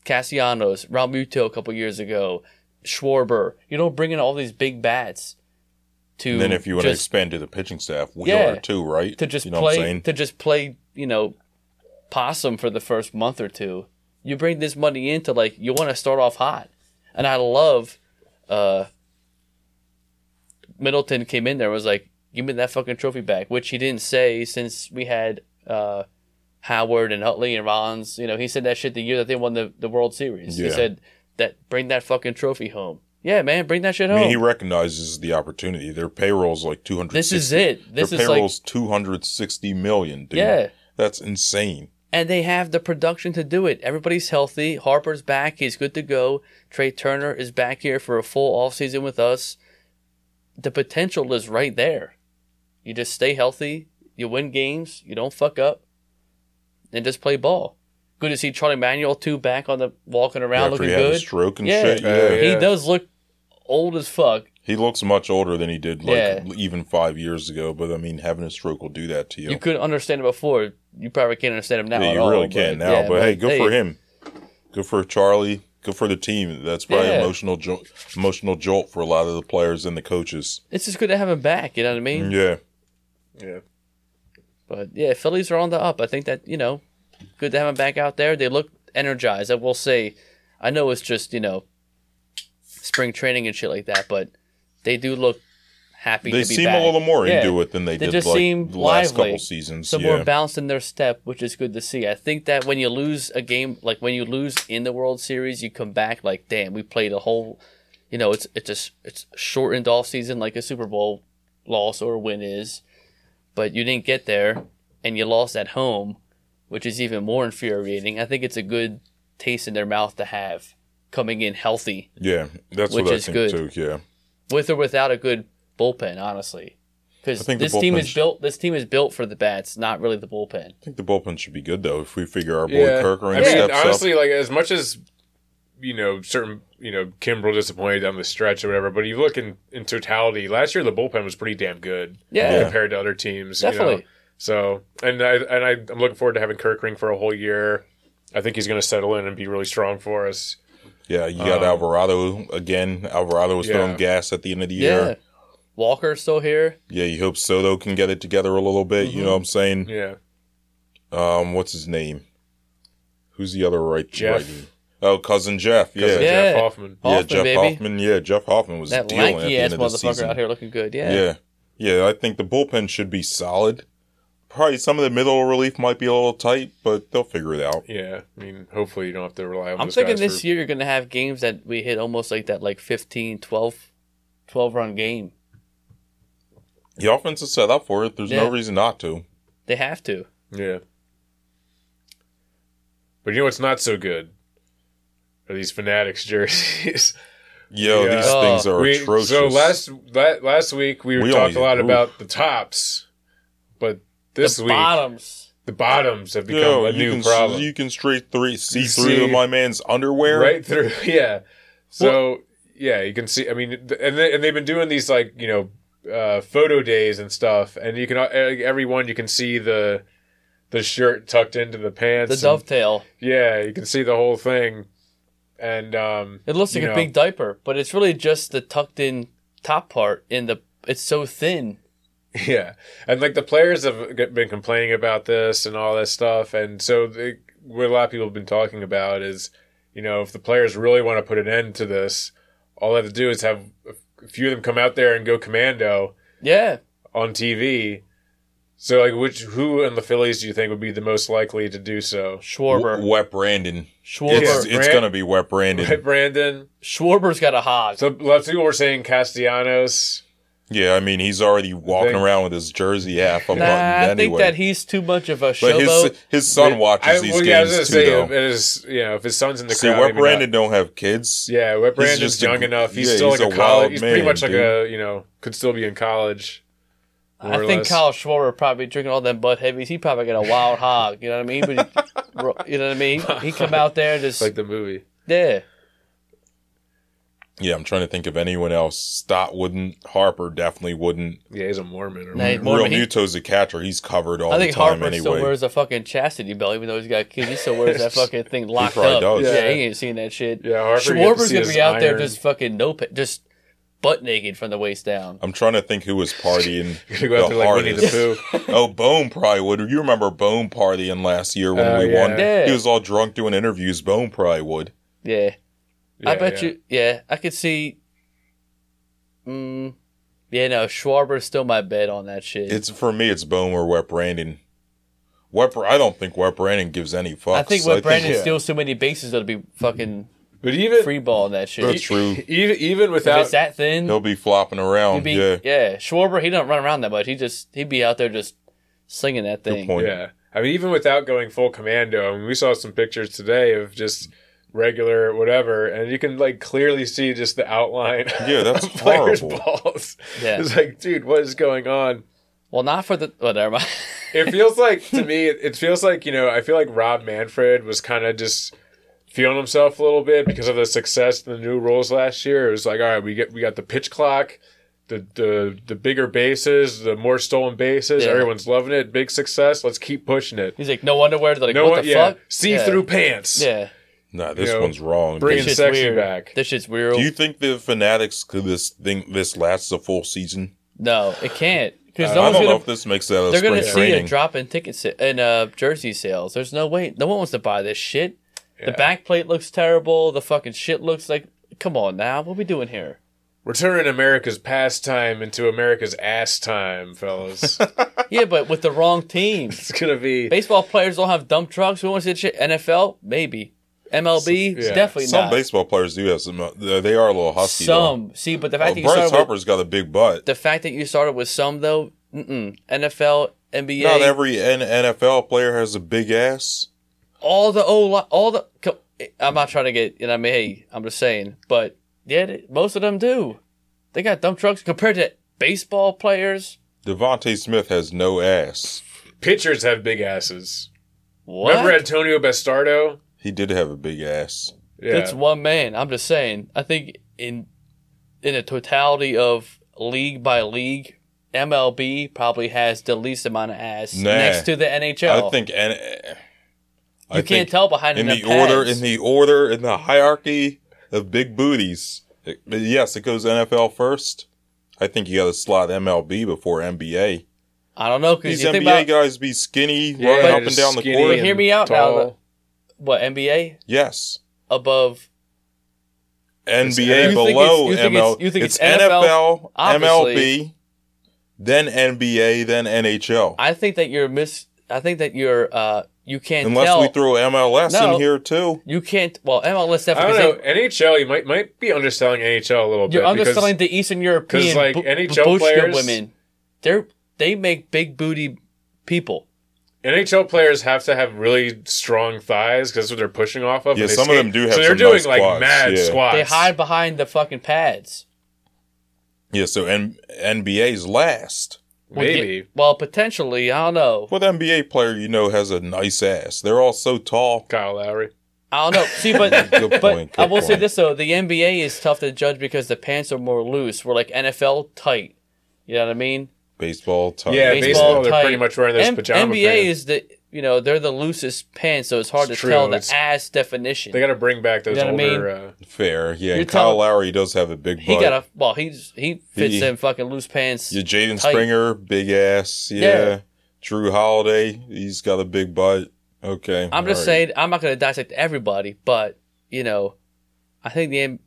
Castellanos, Realmuto a couple years ago, Schwarber. You don't bring in all these big bats. To
And then if you want to expand to the pitching staff, we
Yeah.
are too, right?
to just
you know what I'm
play to just play you know possum for the first month or two you bring this money into like you want to start off hot and i love uh middleton came in there and was like give me that fucking trophy back which he didn't say since we had uh howard and utley and Rollins. you know he said that shit the year that they won the, the world series he said that bring that fucking trophy home yeah man bring that shit
I
home
mean, he recognizes the opportunity. Their payroll's like two hundred.
this is it this
Their
is like
payroll's two hundred sixty million. Dude.
Yeah.
that's insane.
and they have the production to do it. Everybody's healthy. Harper's back. He's good to go. Trey Turner is back here for a full off season with us. The potential is right there. You just stay healthy. You win games. You don't fuck up. And just play ball. Good to see Charlie Manuel too back on the walking around
After
looking
he had a
good.
stroke and
Yeah.
shit. Yeah,
yeah.
He does look old as fuck.
he looks much older than he did like
Yeah.
even five years ago. But I mean, having a stroke will do that to you.
You couldn't understand it before. You probably can't understand him now.
yeah,
at
you
all,
really
but-
can now.
yeah,
but, hey, good for him. Good for Charlie. Good for the team. That's probably
Yeah.
emotional jo- emotional jolt for a lot of the players and the coaches.
It's just good to have him back. You know what I mean?
Yeah.
yeah.
But yeah, Phillies are on the up. I think that you know, good to have them back out there. They look energized. I will say, I know it's just you know, spring training and shit like that, but they do look happy.
They
to be
seem
back.
a little more
Yeah.
into it than they,
They
did
just
like
seem
the last
lively.
couple seasons.
Some
yeah.
more bounce in their step, which is good to see. I think that when you lose a game, like when you lose in the World Series, you come back like, damn, we played a whole. You know, it's it's a it's shortened off season like a Super Bowl loss or win is, but you didn't get there, and you lost at home, which is even more infuriating. I think it's a good taste in their mouth to have coming in healthy
yeah, that's
which
what I
is
think
good.
too. Yeah.
with or without a good bullpen, honestly. Because
I think the
this team is
bullpen's-
built. This team is built for the bats, not really the bullpen.
I think the bullpen should be good though if we figure our boy
Yeah.
Kerkering
I mean,
steps
honestly,
up.
like as much as you know, certain you know, Kimbrel disappointed down the stretch or whatever, but you look in in totality, last year the bullpen was pretty damn good
Yeah,
compared to other teams. You
definitely.
know? So, and I and I, I'm looking forward to having Kerkering for a whole year. I think he's going to settle in and be really strong for us.
Yeah, you got
Um,
Alvarado again. Alvarado was
Yeah.
throwing gas at the end of the
Yeah.
year.
Walker's still here.
Yeah, you hope Soto can get it together a little bit.
Mm-hmm.
You know what I'm saying?
Yeah,
Um, what's his name? Who's the other right?
Jeff.
righty? Oh, cousin Jeff. Yeah,
Cousin
Yeah.
Jeff Hoffman.
yeah, Jeff
baby.
Hoffman. Yeah, Jeff Hoffman was
That
dealing at
lanky
the
ass
end of the
motherfucker
season.
out here looking good. Yeah.
Yeah. yeah, I think the bullpen should be solid. Probably some of the middle relief might be a little tight, but they'll figure it out.
Yeah, I mean, hopefully you don't have to rely on.
I'm
those
thinking
guys
this
for-
year you're going to have games that we hit almost like that, like 15, 12, 12 run game.
The offense is set up for it. There's
Yeah.
no reason not to.
They have to.
Yeah. But you know what's not so good? Are these Fanatics jerseys?
Yo,
Yeah.
these
Oh.
things are
We-
atrocious.
So last la- last week we,
We
talked a lot
ooh.
about the tops, but this
the
week
bottoms.
the bottoms have become
Yo,
a new
can,
problem.
You can straight three see
You
through
see-
my man's underwear.
right through, yeah. So yeah, you can see. I mean, and they, and they've been doing these like you know uh, photo days and stuff, and you can uh, every one you can see the the shirt tucked into the pants.
The
and-
dovetail.
yeah, you can see the whole thing, and um,
It looks like
you
a big diaper, but it's really just the tucked in top part in the. It's so thin.
Yeah, and like the players have been complaining about this and all this stuff, and so the, what a lot of people have been talking about is, you know, if the players really want to put an end to this, all they have to do is have a few of them come out there and go commando
Yeah.
on TV, So, like, which who in the Phillies do you think would be the most likely to do so?
Schwarber.
W- Wet Brandon.
Schwarber.
It's, it's
Brand-
gonna be Wet Brandon.
Right, Brandon.
Schwarber's got a hog.
So, lots of people were saying Castellanos.
Yeah, I mean he's already walking
Think-
around with his jersey half
nah,
unbuttoned
I
anyway.
think that he's too much of a
but
showboat.
his his son watches
I,
these
well, yeah, I was
games too,
say,
though.
if it is, you know, if his son's in the
See,
crowd,
Wet
maybe not.
Brandon don't have kids.
Yeah, Wet Brandon's
just a-
young enough. He's
yeah,
still
he's
like a,
a
college.
wild
He's pretty
man,
much like
dude.
a you know could still be in college.
I think
less.
Kyle Schwarber probably drinking all them Bud Heavies. He probably got a wild hog. You know what I mean? But he, you know what I mean? He come out there just
like the movie.
yeah.
Yeah, I'm trying to think of anyone else. Stott wouldn't. Harper definitely wouldn't.
Yeah, he's a Mormon. Or
Nah. Mormon,
Real
he-
Muto's a catcher. He's covered all
I think
the time
Harper still wears a fucking chastity belt, even though he's got kids. He still wears that fucking thing locked
probably
up.
does.
Yeah,
Yeah.
he ain't seen that shit.
Yeah, Harper, you get to
Schwarber's gonna be out there just fucking no, just butt naked from the waist down.
I'm trying to think who was partying
Gonna go out
the
there like Winnie the
hardest.
Pooh.
oh, Bone probably would. You remember Bone partying last year when
Oh,
we
yeah.
won?
Yeah.
He was all drunk doing interviews. Bone probably would.
Yeah, I bet
yeah.
you. Yeah, I could see. Mm, yeah, no, Schwarber's still my bet on that shit.
It's for me. It's Bone or Wet Brandon. Wet. I don't think Wet Brandon gives any fucks.
I think when Brandon
yeah.
steals so many bases, it'll be fucking
But even
free balling that shit.
That's true.
even even
If
without
it's that thin,
he'll be flopping around.
be
yeah.
yeah. Schwarber, he don't run around that much. He just he'd be out there just slinging that
Good
thing.
point.
yeah, I mean even without going full commando. I mean we saw some pictures today of just regular whatever, and you can like clearly see just the outline.
Yeah, that's
of players'
horrible.
balls.
Yeah.
It's like, dude, what is going on?
Well, not for the whatever. mind.
It feels like to me, it, it feels like you know, I feel like Rob Manfred was kind of just feeling himself a little bit because of the success in the new rules last year. It was like, all right, we get we got the pitch clock, the the the bigger bases, the more stolen bases.
Yeah.
Everyone's loving it. Big success. Let's keep pushing it.
He's like, no underwear. They're like,
no
what
one,
the
yeah,
fuck?
see
Yeah.
through pants.
Yeah,
Nah, this
You know,
one's wrong.
bring
dude.
it-
this
sexy
weird.
back.
This shit's weird.
Do you think the fanatics could this thing this lasts a full season?
no, it can't because
I
no one's
don't know
gonna.
if this makes that a
They're gonna see
training.
a drop in ticket sa- in uh, jersey sales. There's no way. No one wants to buy this shit. The
Yeah.
back plate looks terrible. The fucking shit looks like. Come on now, what we doing here?
We're turning America's pastime into America's ass time, fellas.
Yeah, but with the wrong team.
it's gonna be
Baseball players don't have dump trucks. Who wants to see shit? NFL, maybe. MLB,
Yeah.
definitely
Some
not.
baseball players do have some. uh, They are a little husky. though.
Some see, but the fact
Oh,
that you
Bryce
started with,
got a big butt.
the fact that you started with some though, mm-mm. NFL, NBA,
Not every N- NFL player has a big ass.
All the O li- all the. I'm not trying to get you know. I mean, hey, I'm just saying, but yeah, most of them do. They got dump trucks compared to baseball players.
DeVonta Smith has no ass.
pitchers have big asses.
What?
Remember Antonio Bastardo?
He did have a big ass.
Yeah.
It's one man. I'm just saying. I think in in a totality of league by league, MLB probably has the least amount of ass
Nah.
next to the NHL.
I think. And I
you
think
can't tell behind
in
them
the order in the order in the hierarchy of big booties. it- yes, it goes NFL first. I think you got to slot MLB before NBA.
I don't know because
These NBA
about
guys be skinny,
Yeah,
running up and down the court.
But hear me out now,
tall.
though. what NBA
Yes.
above.
NBA
You
below
it's- you think
ML.
it's- you think
it's
it's NFL?
NFL,
Obviously.
MLB, then NBA, then NHL.
I think that you're miss. I think that you're. uh You can't
Unless
tell.
we throw MLS
No.
in here too.
you can't. Well, MLS definitely.
I
definitely.
don't know.
because
NHL, you might might be underselling NHL a little bit.
You're
because-
underselling the Eastern European
like,
bu-
NHL players-
women. They're they make big booty people.
NHL players have to have really strong thighs because that's what they're pushing off of.
Yeah,
and they
some of them do have
So they're
some
doing
nice
like
quads,
mad
yeah.
squats.
They hide behind the fucking pads.
Yeah, so N- NBA's last.
Well,
Maybe.
yeah, well, potentially, I don't know.
What NBA player you know has a nice ass? They're all so tall.
Kyle Lowry.
I don't know. See, but
Good
but
point.
I
good
will say this though: the NBA is tough to judge because the pants are more loose. We're like NFL tight. You know what I mean?
Baseball, tight.
Yeah,
Baseball
baseball, they're pretty much wearing those
M-
pajama
NBA
pants.
is the you know they're the loosest pants, so it's hard
It's
to
true.
tell the
It's-
ass definition.
They got to bring back those
You know what I
older.
mean?
uh,
fair. Yeah, and Kyle
telling-
Lowry does have a big butt.
he got a well. He's he fits
He-
in fucking loose pants.
Yeah, Jaden. Springer, big ass. Yeah.
Yeah.
Jrue Holiday, he's got a big butt. Okay.
I'm just
all right.
saying I'm not going to dissect everybody, but you know, I think the M-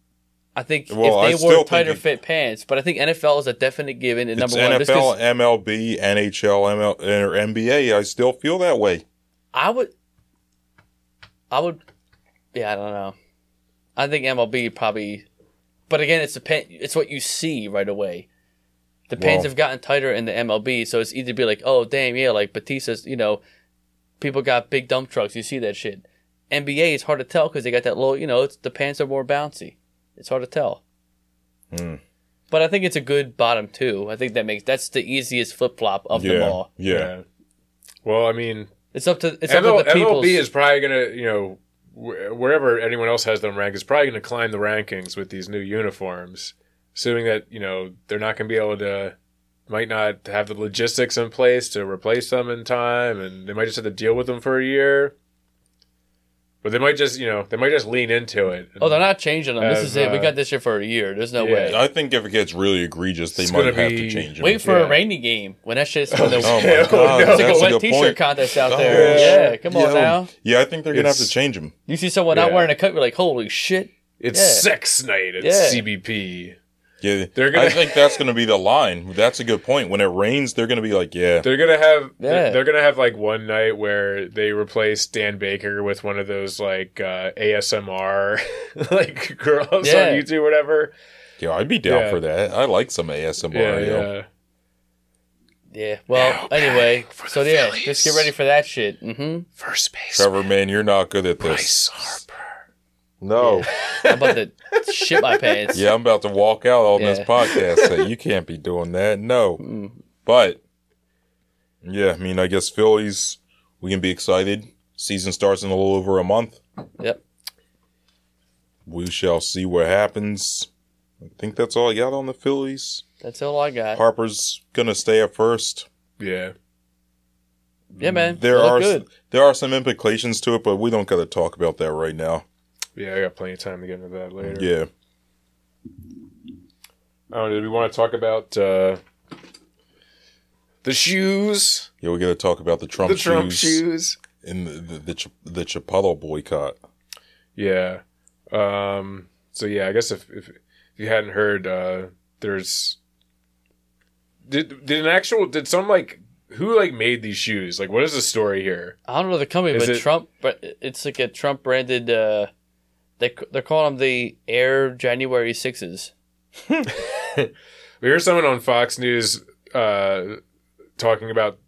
I think
Well,
if they
still
wore tighter
it-
fit pants, but I think NFL is a definite given. And
It's
number one,
NFL, MLB, NHL, ML, or NBA. I still feel that way.
I would, I would, yeah, I don't know. I think MLB probably, but again, it's the pen, it's what you see right away. The pants
Well-
have gotten tighter in the MLB, so it's easy to be like, oh damn, yeah, like Batista's, you know, people got big dump trucks. You see that shit. NBA is hard to tell because they got that little, you know, it's the pants are more bouncy. It's hard to tell.
Hmm.
But I think it's a good bottom two. I think that makes that's the easiest flip flop of them
Yeah,
all.
yeah.
Well, I mean,
It's up to it's
ML,
up to the people.
MLB is probably gonna, you know, wh- wherever anyone else has them ranked, is probably gonna climb the rankings with these new uniforms, assuming that you know they're not gonna be able to, might not have the logistics in place to replace them in time, and they might just have to deal with them for a year. But they might just, you know, they might just lean into it.
Oh, they're not changing them. This is it. We
uh,
got this shit for a year. There's no
yeah.
way.
I think if it gets really egregious, they
It's
might
gonna
have
be-
to change them.
Wait for
Yeah.
a rainy game when that shit's when the,
Oh my
Oh,
god,
no.
It's like
that's
a wet
good
t-shirt
point.
contest out
Oh,
there. Yeah, come on
Yo.
now.
Yeah, I think they're gonna have
It's-
to change them.
You see someone out
Yeah.
wearing a coat, you're like, holy shit.
It's
Yeah.
sex night at
Yeah.
CBP.
Yeah,
They're gonna-
I think that's gonna be the line. That's a good point. When it rains, they're gonna be like, yeah,
They're gonna have
Yeah.
they're gonna have like one night where they replace Dan Baker with one of those like uh, ASMR like girls
Yeah.
on YouTube or whatever.
yeah, I'd be down
Yeah.
for that. I like some ASMR.
Yeah,
yo.
yeah.
Yeah. Well,
Now
anyway, so yeah,
Phillies.
just get ready for that shit. hmm
First base.
Trevor, man, you're not good at
Bryce
this.
Harper.
No.
I'm about to shit my pants.
Yeah, I'm about to walk out on this podcast. Say you can't be doing that. No.
Mm.
But yeah, I mean, I guess Phillies, we can be excited. Season starts in a little over a month.
Yep.
We shall see what happens. I think that's all I got on the Phillies.
That's all I got.
Harper's gonna stay at first.
Yeah.
Yeah, man.
There are
good.
there are some implications to it, but we don't got to talk about that right now.
Yeah, I got plenty of time to get into that later.
Yeah.
Oh, did we want to talk about uh, the shoes?
Yeah, we got to talk about the Trump,
the Trump
shoes,
shoes.
and the the, the, Ch- the Chipotle boycott.
Yeah. Um, so yeah, I guess if, if if you hadn't heard, uh, there's did did an actual did some like who like made these shoes? Like, what is the story here?
I don't know the company,
Is
but
it-
Trump, but it's like a Trump branded. Uh, they they're calling them the Air January Sixes.
We heard someone on Fox News uh, talking about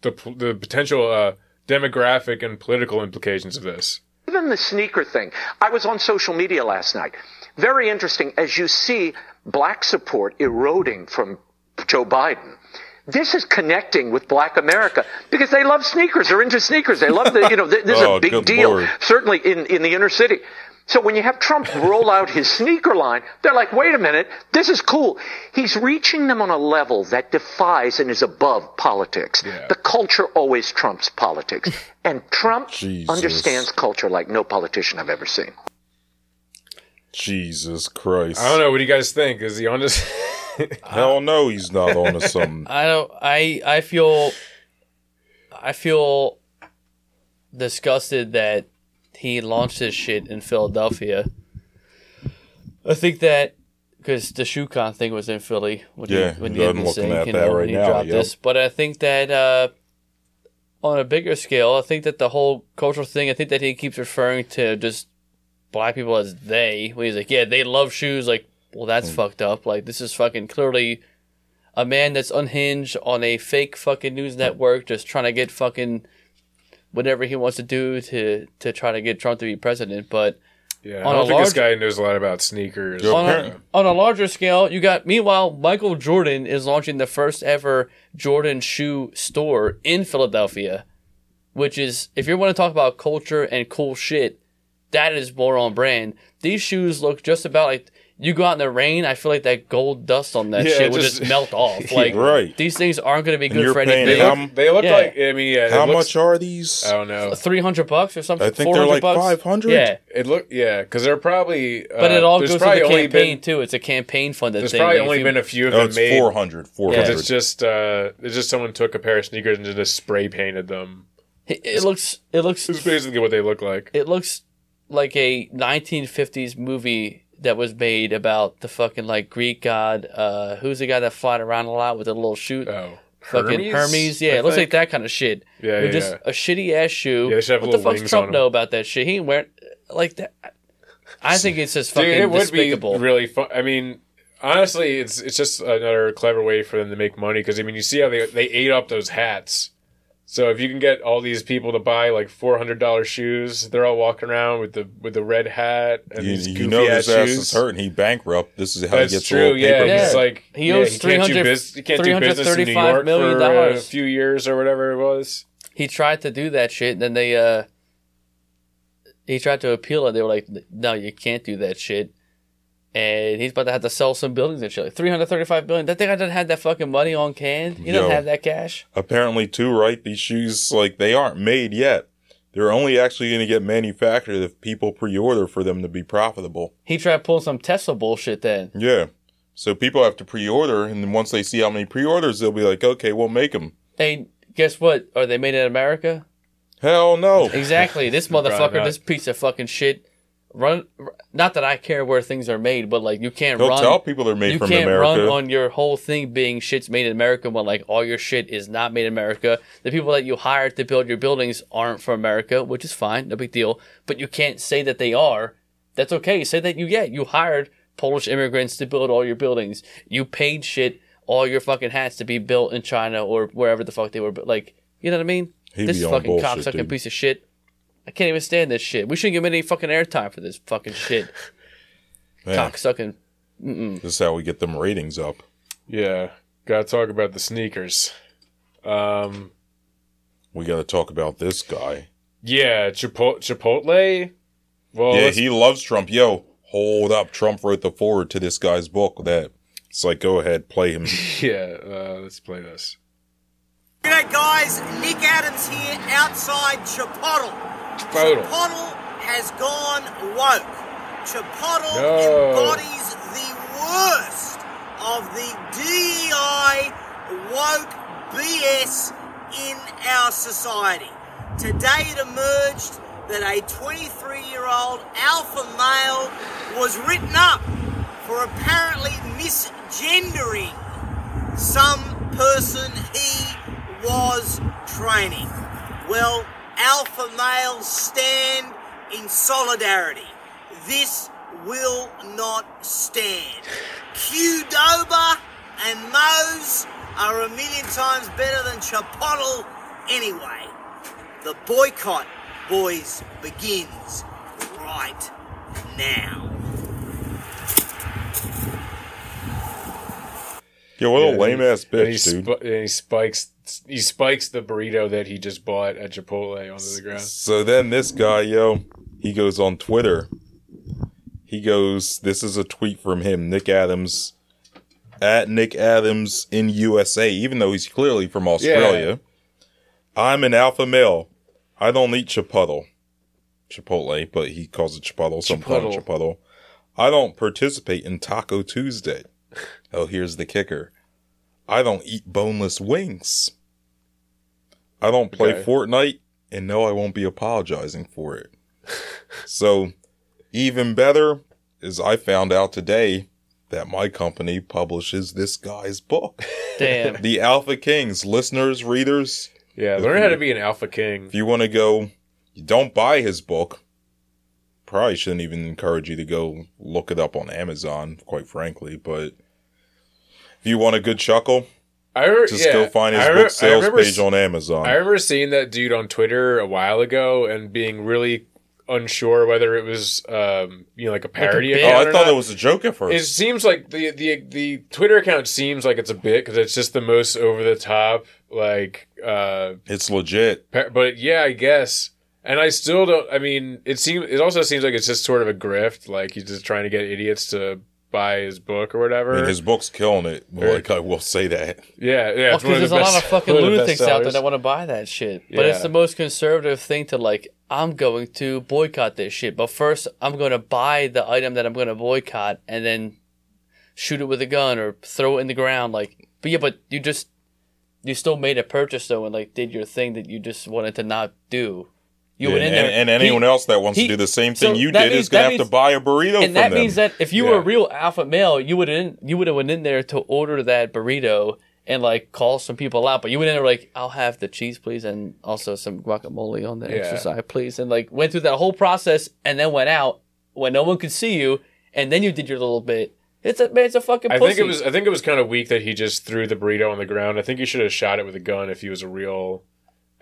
the the potential uh, demographic and political implications of this.
Even the sneaker thing. I was on social media last night. Very interesting as you see black support eroding from Joe Biden. This is connecting with black America because they love sneakers. They're into sneakers. They love the, you know, th- this is
Oh,
a big deal,
Lord.
certainly in, in the inner city. So when you have Trump roll out his sneaker line, they're like, wait a minute, this is cool. He's reaching them on a level that defies and is above politics.
Yeah.
The culture always trumps politics. And Trump
Jesus.
understands culture like no politician I've ever seen.
Jesus Christ!
I don't know. What do you guys think? Is he on this?
Hell no, he's not on to something.
I don't. I I feel. I feel disgusted that he launched his shit in Philadelphia. I think that because the ShoeCon thing was in Philly when
Yeah,
he, when
I'm
he had me
looking at
you
that right now,
dropped
yep.
this. But I think that uh, on a bigger scale, I think that the whole cultural thing. I think that he keeps referring to just black people as they. When he's like, yeah, they love shoes. Like, well, that's
Hmm.
fucked up. Like, this is fucking clearly a man that's unhinged on a fake fucking news network, just trying to get fucking whatever he wants to do to to try to get Trump to be president. But
yeah, I don't
a
think this guy knows a lot about sneakers.
On a, on a larger scale, you got meanwhile Michael Jordan is launching the first ever Jordan shoe store in Philadelphia, which is if you want to talk about culture and cool shit, that is more on brand. These shoes look just about like you go out in the rain. I feel like that gold dust on that
Yeah,
shit would
just-
just melt off. Like
Right.
these things aren't going to be
And
good for
paying
They
anything.
how
look, they look
Yeah.
like. I mean, yeah.
How
looks,
much are these?
I don't know.
Three hundred bucks or something.
I think they're
400
like
bucks?
500.
Yeah,
It look yeah, because they're probably. Uh,
but it all
there's
goes to the campaign
Been,
too. It's a campaign funded
there's
thing.
probably only
you-
been a few of
No,
them
it's
made.
400. 400.
Because it's just uh, it's just someone took a pair of sneakers and just spray painted them.
It, it looks. It looks.
It's basically what they look like.
It looks like a 1950s movie that was made about the fucking like Greek god. Uh, who's the guy that fought around a lot with a little shoe?
Oh,
fucking Hermes. Yeah,
I
it looks like that kind of shit.
Yeah, yeah,
just
yeah.
a shitty ass shoe.
Yeah,
what the fuck
wings
Trump know about that shit? He ain't wearing like that. I think it's just fucking
Dude, it would
despicable.
be really fun. I mean, honestly, it's it's just another clever way for them to make money because I mean, you see how they they ate up those hats. So if you can get all these people to buy like four hundred dollars shoes, they're all walking around with the with the red hat and
You,
these
you know
ass
his ass
shoes.
is hurting. He bankrupt. This is how
That's
he gets a
true. Yeah,
paper.
Yeah.
he's like
He
yeah,
owes
he
300
business. He can't do business in New
$335
York
million
for a few years or whatever it was.
he tried to do that shit, and then they uh he tried to appeal it. They were like, "No, you can't do that shit." And he's about to have to sell some buildings and shit. Like three hundred thirty-five billion. That thing I didn't have that fucking money on canned. He doesn't have that cash.
Apparently, too, right? These shoes, like, they aren't made yet. They're only actually going to get manufactured if people pre-order for them to be profitable.
He tried pulling some Tesla bullshit. Then
Yeah. So people have to pre-order, and then once they see how many pre-orders, they'll be like, okay, we'll make them.
hey, guess what? Are they made in America?
Hell no.
Exactly. This motherfucker, this piece of fucking shit. Run. Not that I care where things are made, but like you can't
They'll
run.
tell people they're made
you
from
can't
America.
run on your whole thing being shit's made in America when like all your shit is not made in America. The people that you hired to build your buildings aren't from America, which is fine, no big deal. But you can't say that they are. That's okay. Say that you yeah you hired Polish immigrants to build all your buildings. You paid shit all your fucking hats to be built in China or wherever the fuck they were. But Like you know what I mean?
He'd
this fucking
bullshit,
cocksucking
dude.
piece of shit. I can't even stand this shit. We shouldn't give him any fucking airtime for this fucking shit.
Man,
Cocksucking.
this is how we get them ratings up.
Yeah, gotta talk about the sneakers. Um,
We got to talk about this guy.
yeah, Chipotle. Chipotle. Well,
yeah,
let's-
he loves Trump. Yo, hold up. Trump wrote the forward to this guy's book that it's like, go ahead, play him.
yeah. Uh, let's play this.
G'day guys, Nick Adams here outside Chipotle.
Chipotle.
Chipotle has gone woke. Chipotle
No.
embodies the worst of the DEI woke BS in our society. Today it emerged that a 23 year old alpha male was written up for apparently misgendering some person he was training. Well, alpha males stand in solidarity. This will not stand. Q Qdoba and Moe's are a million times better than Chipotle anyway. The boycott, boys, begins right now.
Yo, what
Yeah,
a lame ass
And he,
bitch, dude.
sp- and he spikes he spikes the burrito that he just bought at Chipotle onto the ground.
So then this guy, yo, he goes on Twitter. He goes, this is a tweet from him, Nick Adams, at Nick Adams in USA, even though he's clearly from Australia. I'm an alpha male. I don't eat Chipotle. Chipotle, but he calls it Chipotle, so I'm it
Chipotle.
Chipotle. I don't participate in Taco Tuesday. Oh, here's the kicker. I don't eat boneless wings. I don't play
Okay.
Fortnite, and no, I won't be apologizing for it. so, even better is I found out today that my company publishes this guy's book.
Damn.
the Alpha Kings, listeners, readers,
Yeah, learn how to be an alpha king.
if you want to go, you don't buy his book. Probably shouldn't even encourage you to go look it up on Amazon, quite frankly. But if you want a good chuckle,
I re-
just
yeah,
go find his
I
book sales
remember
page
s-
on Amazon.
I remember seeing that dude on Twitter a while ago and being really unsure whether it was um you know like a parody
bit?
oh,
account
I thought
not.
it was a joke at first.
It seems like the the the Twitter account seems like it's a bit because it's just the most over the top like uh
it's legit.
pa- but yeah I guess and I still don't I mean it seems it also seems like it's just sort of a grift like he's just trying to get idiots to buy his book or whatever
I mean, his book's killing it. Like I will say that.
yeah yeah
Well,
it's one
because
of
there's
the
a
best-
lot of fucking
one of
lunatics out there that want to buy that shit. But it's the most conservative thing to like. I'm going to boycott this shit, but first I'm going to buy the item that I'm going to boycott and then shoot it with a gun or throw it in the ground. Like, but yeah, but you just you still made a purchase though and like did your thing that you just wanted to not do. You
Yeah,
went in
and,
there,
and anyone
he-
else that wants
he-
to do the same
so
thing you did
means-
is gonna have to buy a burrito
and that
them.
means that if you were a real alpha male, you would have you would have went in there to order that burrito and like call some people out. But you went in there like, I'll have the cheese, please, and also some guacamole on the
Yeah.
extra side, please, and like went through that whole process and then went out when no one could see you, and then you did your little bit. It's a man, it's a fucking.
I think it was. I think it was kind of weak that he just threw the burrito on the ground. I think he should have shot it with a gun if he was a real.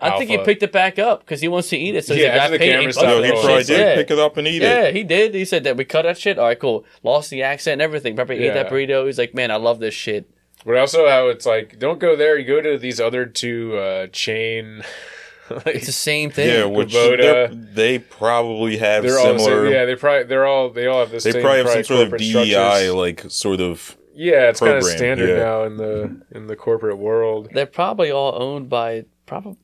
I think he
alpha.
picked it back up because he wants to eat it. So
Yeah,
he's like,
after
I
the
paid
camera
eight
stopped
bucks
no,
for
he
this
probably
shit.
did
Yeah.
pick it up and eat
Yeah,
it.
he did. He said that we cut that shit. All right, cool. Lost the accent and everything. Probably ate that burrito. He's like, man, I love this shit.
But also how it's like, don't go there. You go to these other two uh, chain. like,
It's the same thing.
Yeah, which
Qdoba.
they're- they probably have
they're all the
similar.
same, yeah. They probably they're all they all have the
they
same.
probably have some sort of
corporate
DEI,
structures.
like sort of.
Yeah, it's kind of
program,
standard
yeah.
now in the in the corporate world.
They're probably all owned by probably.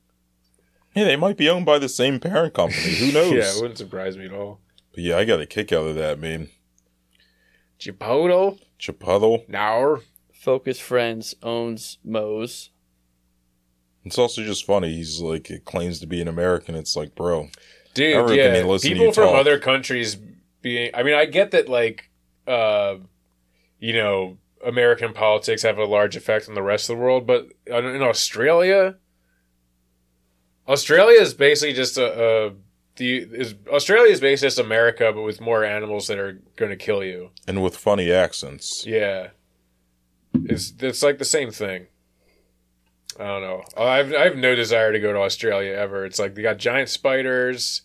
Yeah, they might be owned by the same parent company. Who knows?
Yeah, it wouldn't surprise me at all.
But yeah, I got a kick out of that, man.
Chipotle,
Chipotle.
now
Focus Brands owns Moe's.
It's also just funny. He's like, it claims to be an American. It's like, bro,
dude. Yeah,
they listen to
people from
talk.
other countries being. I mean, I get that, like, uh, you know, American politics have a large effect on the rest of the world, but in in Australia, Australia is basically just a. a the is Australia is basically just America, but with more animals that are going to kill you.
and with funny accents.
Yeah, it's it's like the same thing. I don't know. I've I have no desire to go to Australia ever. It's like they got giant spiders.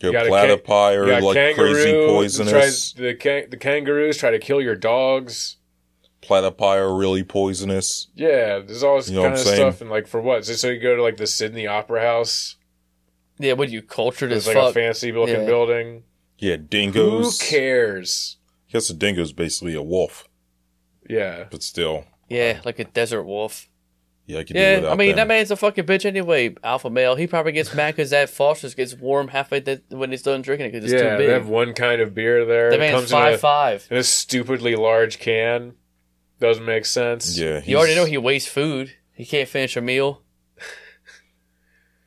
Your
got a
platypi
You got
like crazy poisonous.
Tries, the can, the kangaroos try to kill your dogs.
Platypi are really poisonous.
Yeah, there's all this
You know
kind of
saying?
stuff. And like for what? it so you go to like the Sydney Opera House?
Yeah, what are you cultured
It's
as
like a fancy looking
Yeah.
building.
Yeah, dingoes.
Who cares?
I guess a dingo's basically a wolf,
Yeah.
but still,
yeah, like a desert wolf.
yeah, I could do
Yeah,
without
I mean
them.
that man's a fucking bitch anyway. Alpha male. He probably gets mad because that Foster's gets warm halfway th- when he's done drinking it because it's
yeah,
too
they
big.
have one kind of beer there.
That
It
man's
comes in
five
a,
five.
in a stupidly large can. Doesn't make sense.
yeah,
You already
he's-
know he wastes food. He can't finish a meal.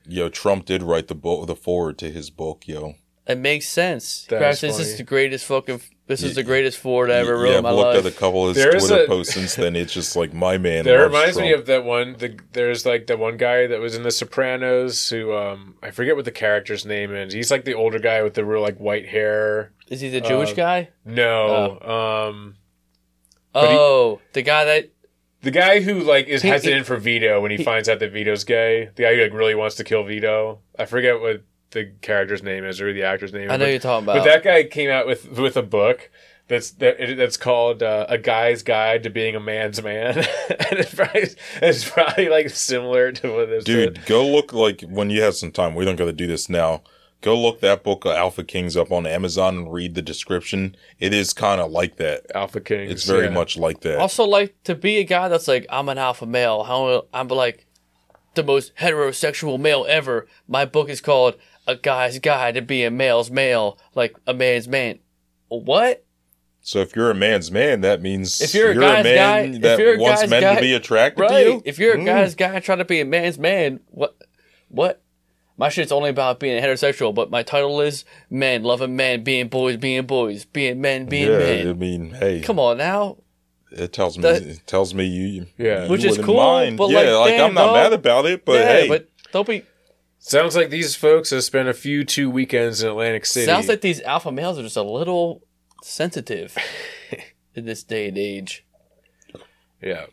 Yo, Trump did write the book, the forward to his book. Yo,
It makes sense.
That
Christ,
is
this is
funny.
the greatest fucking. This is the greatest Ford I ever wrote
yeah,
in my
I've looked
life.
at a couple of his
There is
Twitter
a-
posts since then. It's just like my man.
That
loves
reminds me
Trump.
of that one. The, there's like the one guy that was in The Sopranos who um I forget what the character's name is. He's like the older guy with the real like white hair.
Is he the Jewish
Uh,
guy?
No, um, he-
Oh, the guy that
the guy who like is
He-
hesitant
he-
for Vito when he,
he-
finds out that Vito's gay. The guy who like really wants to kill Vito. I forget what the character's name is or the actor's name.
I know
but,
you're talking about.
But that guy came out with with a book. That's that, it- that's called uh, a guy's guide to being a man's man, and it's probably, it's probably like similar to what this
Dude, go look like when you have some time. We don't got to do this now. Go look that book, uh, Alpha Kings, up on Amazon and read the description. It is kind of like that.
Alpha Kings.
It's very
yeah.
much like that.
also like to be a guy that's like I'm an alpha male. How I'm like the most heterosexual male ever. My book is called A Guy's Guide to Being a Male's Male, like a man's man. What?
so if you're a man's man, that means
If you're a
a
guy's
man
guy-
that
you're a
wants
guy's
men
guy-
to be attracted
Right.
to you.
If you're a
Mm.
guy's guy trying to be a man's man, what? What? My shit's only about being heterosexual, but my title is men loving men, being boys, being boys, being men, being
yeah,
men.
I mean, hey,
Come on now.
it tells me
That-
it tells me you,
Yeah.
you
Which is
wouldn't
cool,
mind.
but,
yeah,
like,
like,
damn,
I'm not
dog.
mad about it, but
yeah,
hey,
but don't be.
Sounds like these folks have spent a few two weekends in Atlantic City.
Sounds like these alpha males are just a little sensitive in this day and age.
yeah.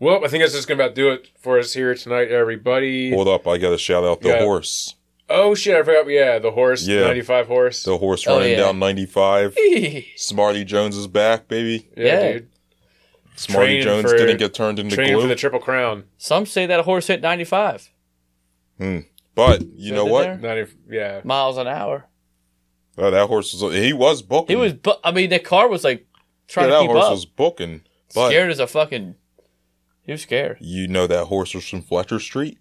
Well, I think that's just gonna about do it for us here tonight, everybody.
hold up, I got to shout out the
Yeah.
horse,
oh shit, I forgot. Yeah, the horse,
Yeah.
ninety five horse.
the horse
Oh,
running
yeah.
down 95.
yeah,
Smarty Jones is back, baby.
yeah,
Yeah.
dude.
Smarty
Training
Jones
for-
didn't get turned into
Training
glue,
for the triple crown.
Some say that a horse hit 95 Hmm.
but you know what?
90, yeah.
miles an hour.
Oh, that horse was he was booking.
He was, bu- I mean, the car was like
yeah,
trying
that
to keep
horse
up.
was booking. But
scared as a fucking. He was scared.
you know that horse was from Fletcher Street.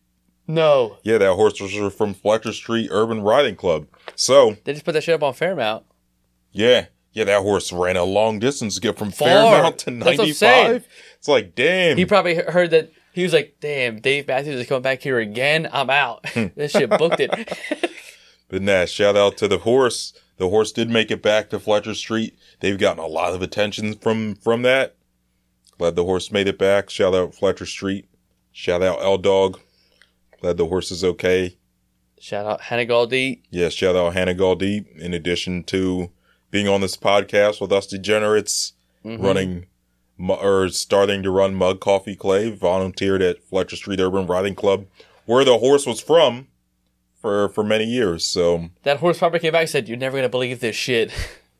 No,
Yeah, that horse was from Fletcher Street Urban Riding Club. So
they just put that shit up on Fairmount.
yeah, yeah, that horse ran a long distance to get from
Far.
Fairmount to
That's what I'm
ninety five. It's like damn.
He probably heard that. He was like, "Damn, Dave Matthews is coming back here again. I'm out." This shit booked it.
But nah, shout out to the horse. The horse did make it back to Fletcher Street. They've gotten a lot of attention from from that. Glad the horse made it back. Shout out Fletcher Street. Shout out L Dog. Glad the horse is okay.
Shout out Hannah Galdi.
Yeah, shout out Hannah Galdi. In addition to being on this podcast with us degenerates, mm-hmm. running or starting to run Mug Coffee Clay, volunteered at Fletcher Street Urban Riding Club, where the horse was from for for many years. So
That horse probably came back and said, "You're never gonna believe this shit."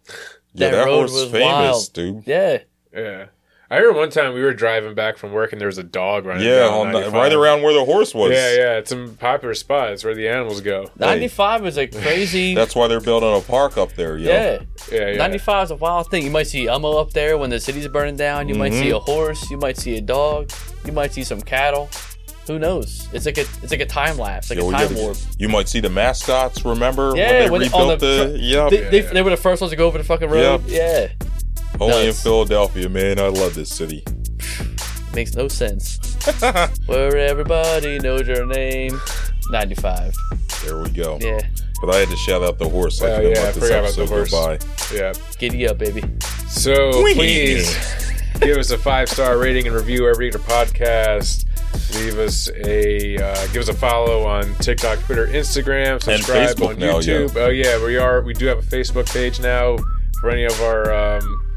yeah,
That
that,
road
horse
was
famous,
wild.
dude.
yeah,
Yeah. I remember one time we were driving back from work and there was a dog running.
Yeah,
down
on the, right around where the horse was.
Yeah, yeah. It's a popular spot. It's where the animals go.
ninety-five is a crazy.
That's why they're building a park up there. Yo.
yeah.
Yeah, yeah.
95 is a wild thing. You might see Elmo up there when the city's burning down. You might
Mm-hmm.
see a horse. You might see a dog. You might see some cattle. Who knows? It's like a it's like a time lapse, like
Yeah,
a time warp.
You might see the mascots. Remember
Yeah,
when they
when- on
rebuilt
the
the?
tr-
yeah,
They, they,
yeah.
they were the first ones to go over the fucking road. Yeah,
only in
nuts.
Philadelphia, man. I love this city.
makes no sense. Where everybody knows your name. 95.
There we go.
Yeah,
But I had to shout out the horse. I
Oh,
couldn't
yeah,
let this
forgot about the
episode
horse.
go by.
Yeah.
giddy up, baby.
So please give us a five star rating and review wherever you podcast. Leave us a uh, give us a follow on TikTok, Twitter, Instagram. Subscribe
Facebook
on
now,
YouTube. Oh yeah, we are. We do have a Facebook page now for any of our um,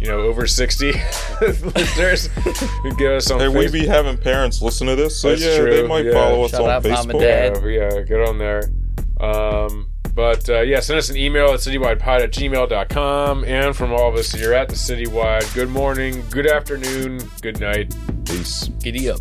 you know over sixty listeners who give us on
Hey, we
Facebook.
be having parents listen to this, so
That's
yeah,
true,
they might
yeah.
follow us
Shout
on
out Mom and
Facebook.
Dad.
Yeah, yeah, get on there. Um, but uh, yeah, send us an email at citywidepod at gmail.com. And from all of us here at the Citywide, good morning, good afternoon, good night.
Peace.
Giddy up.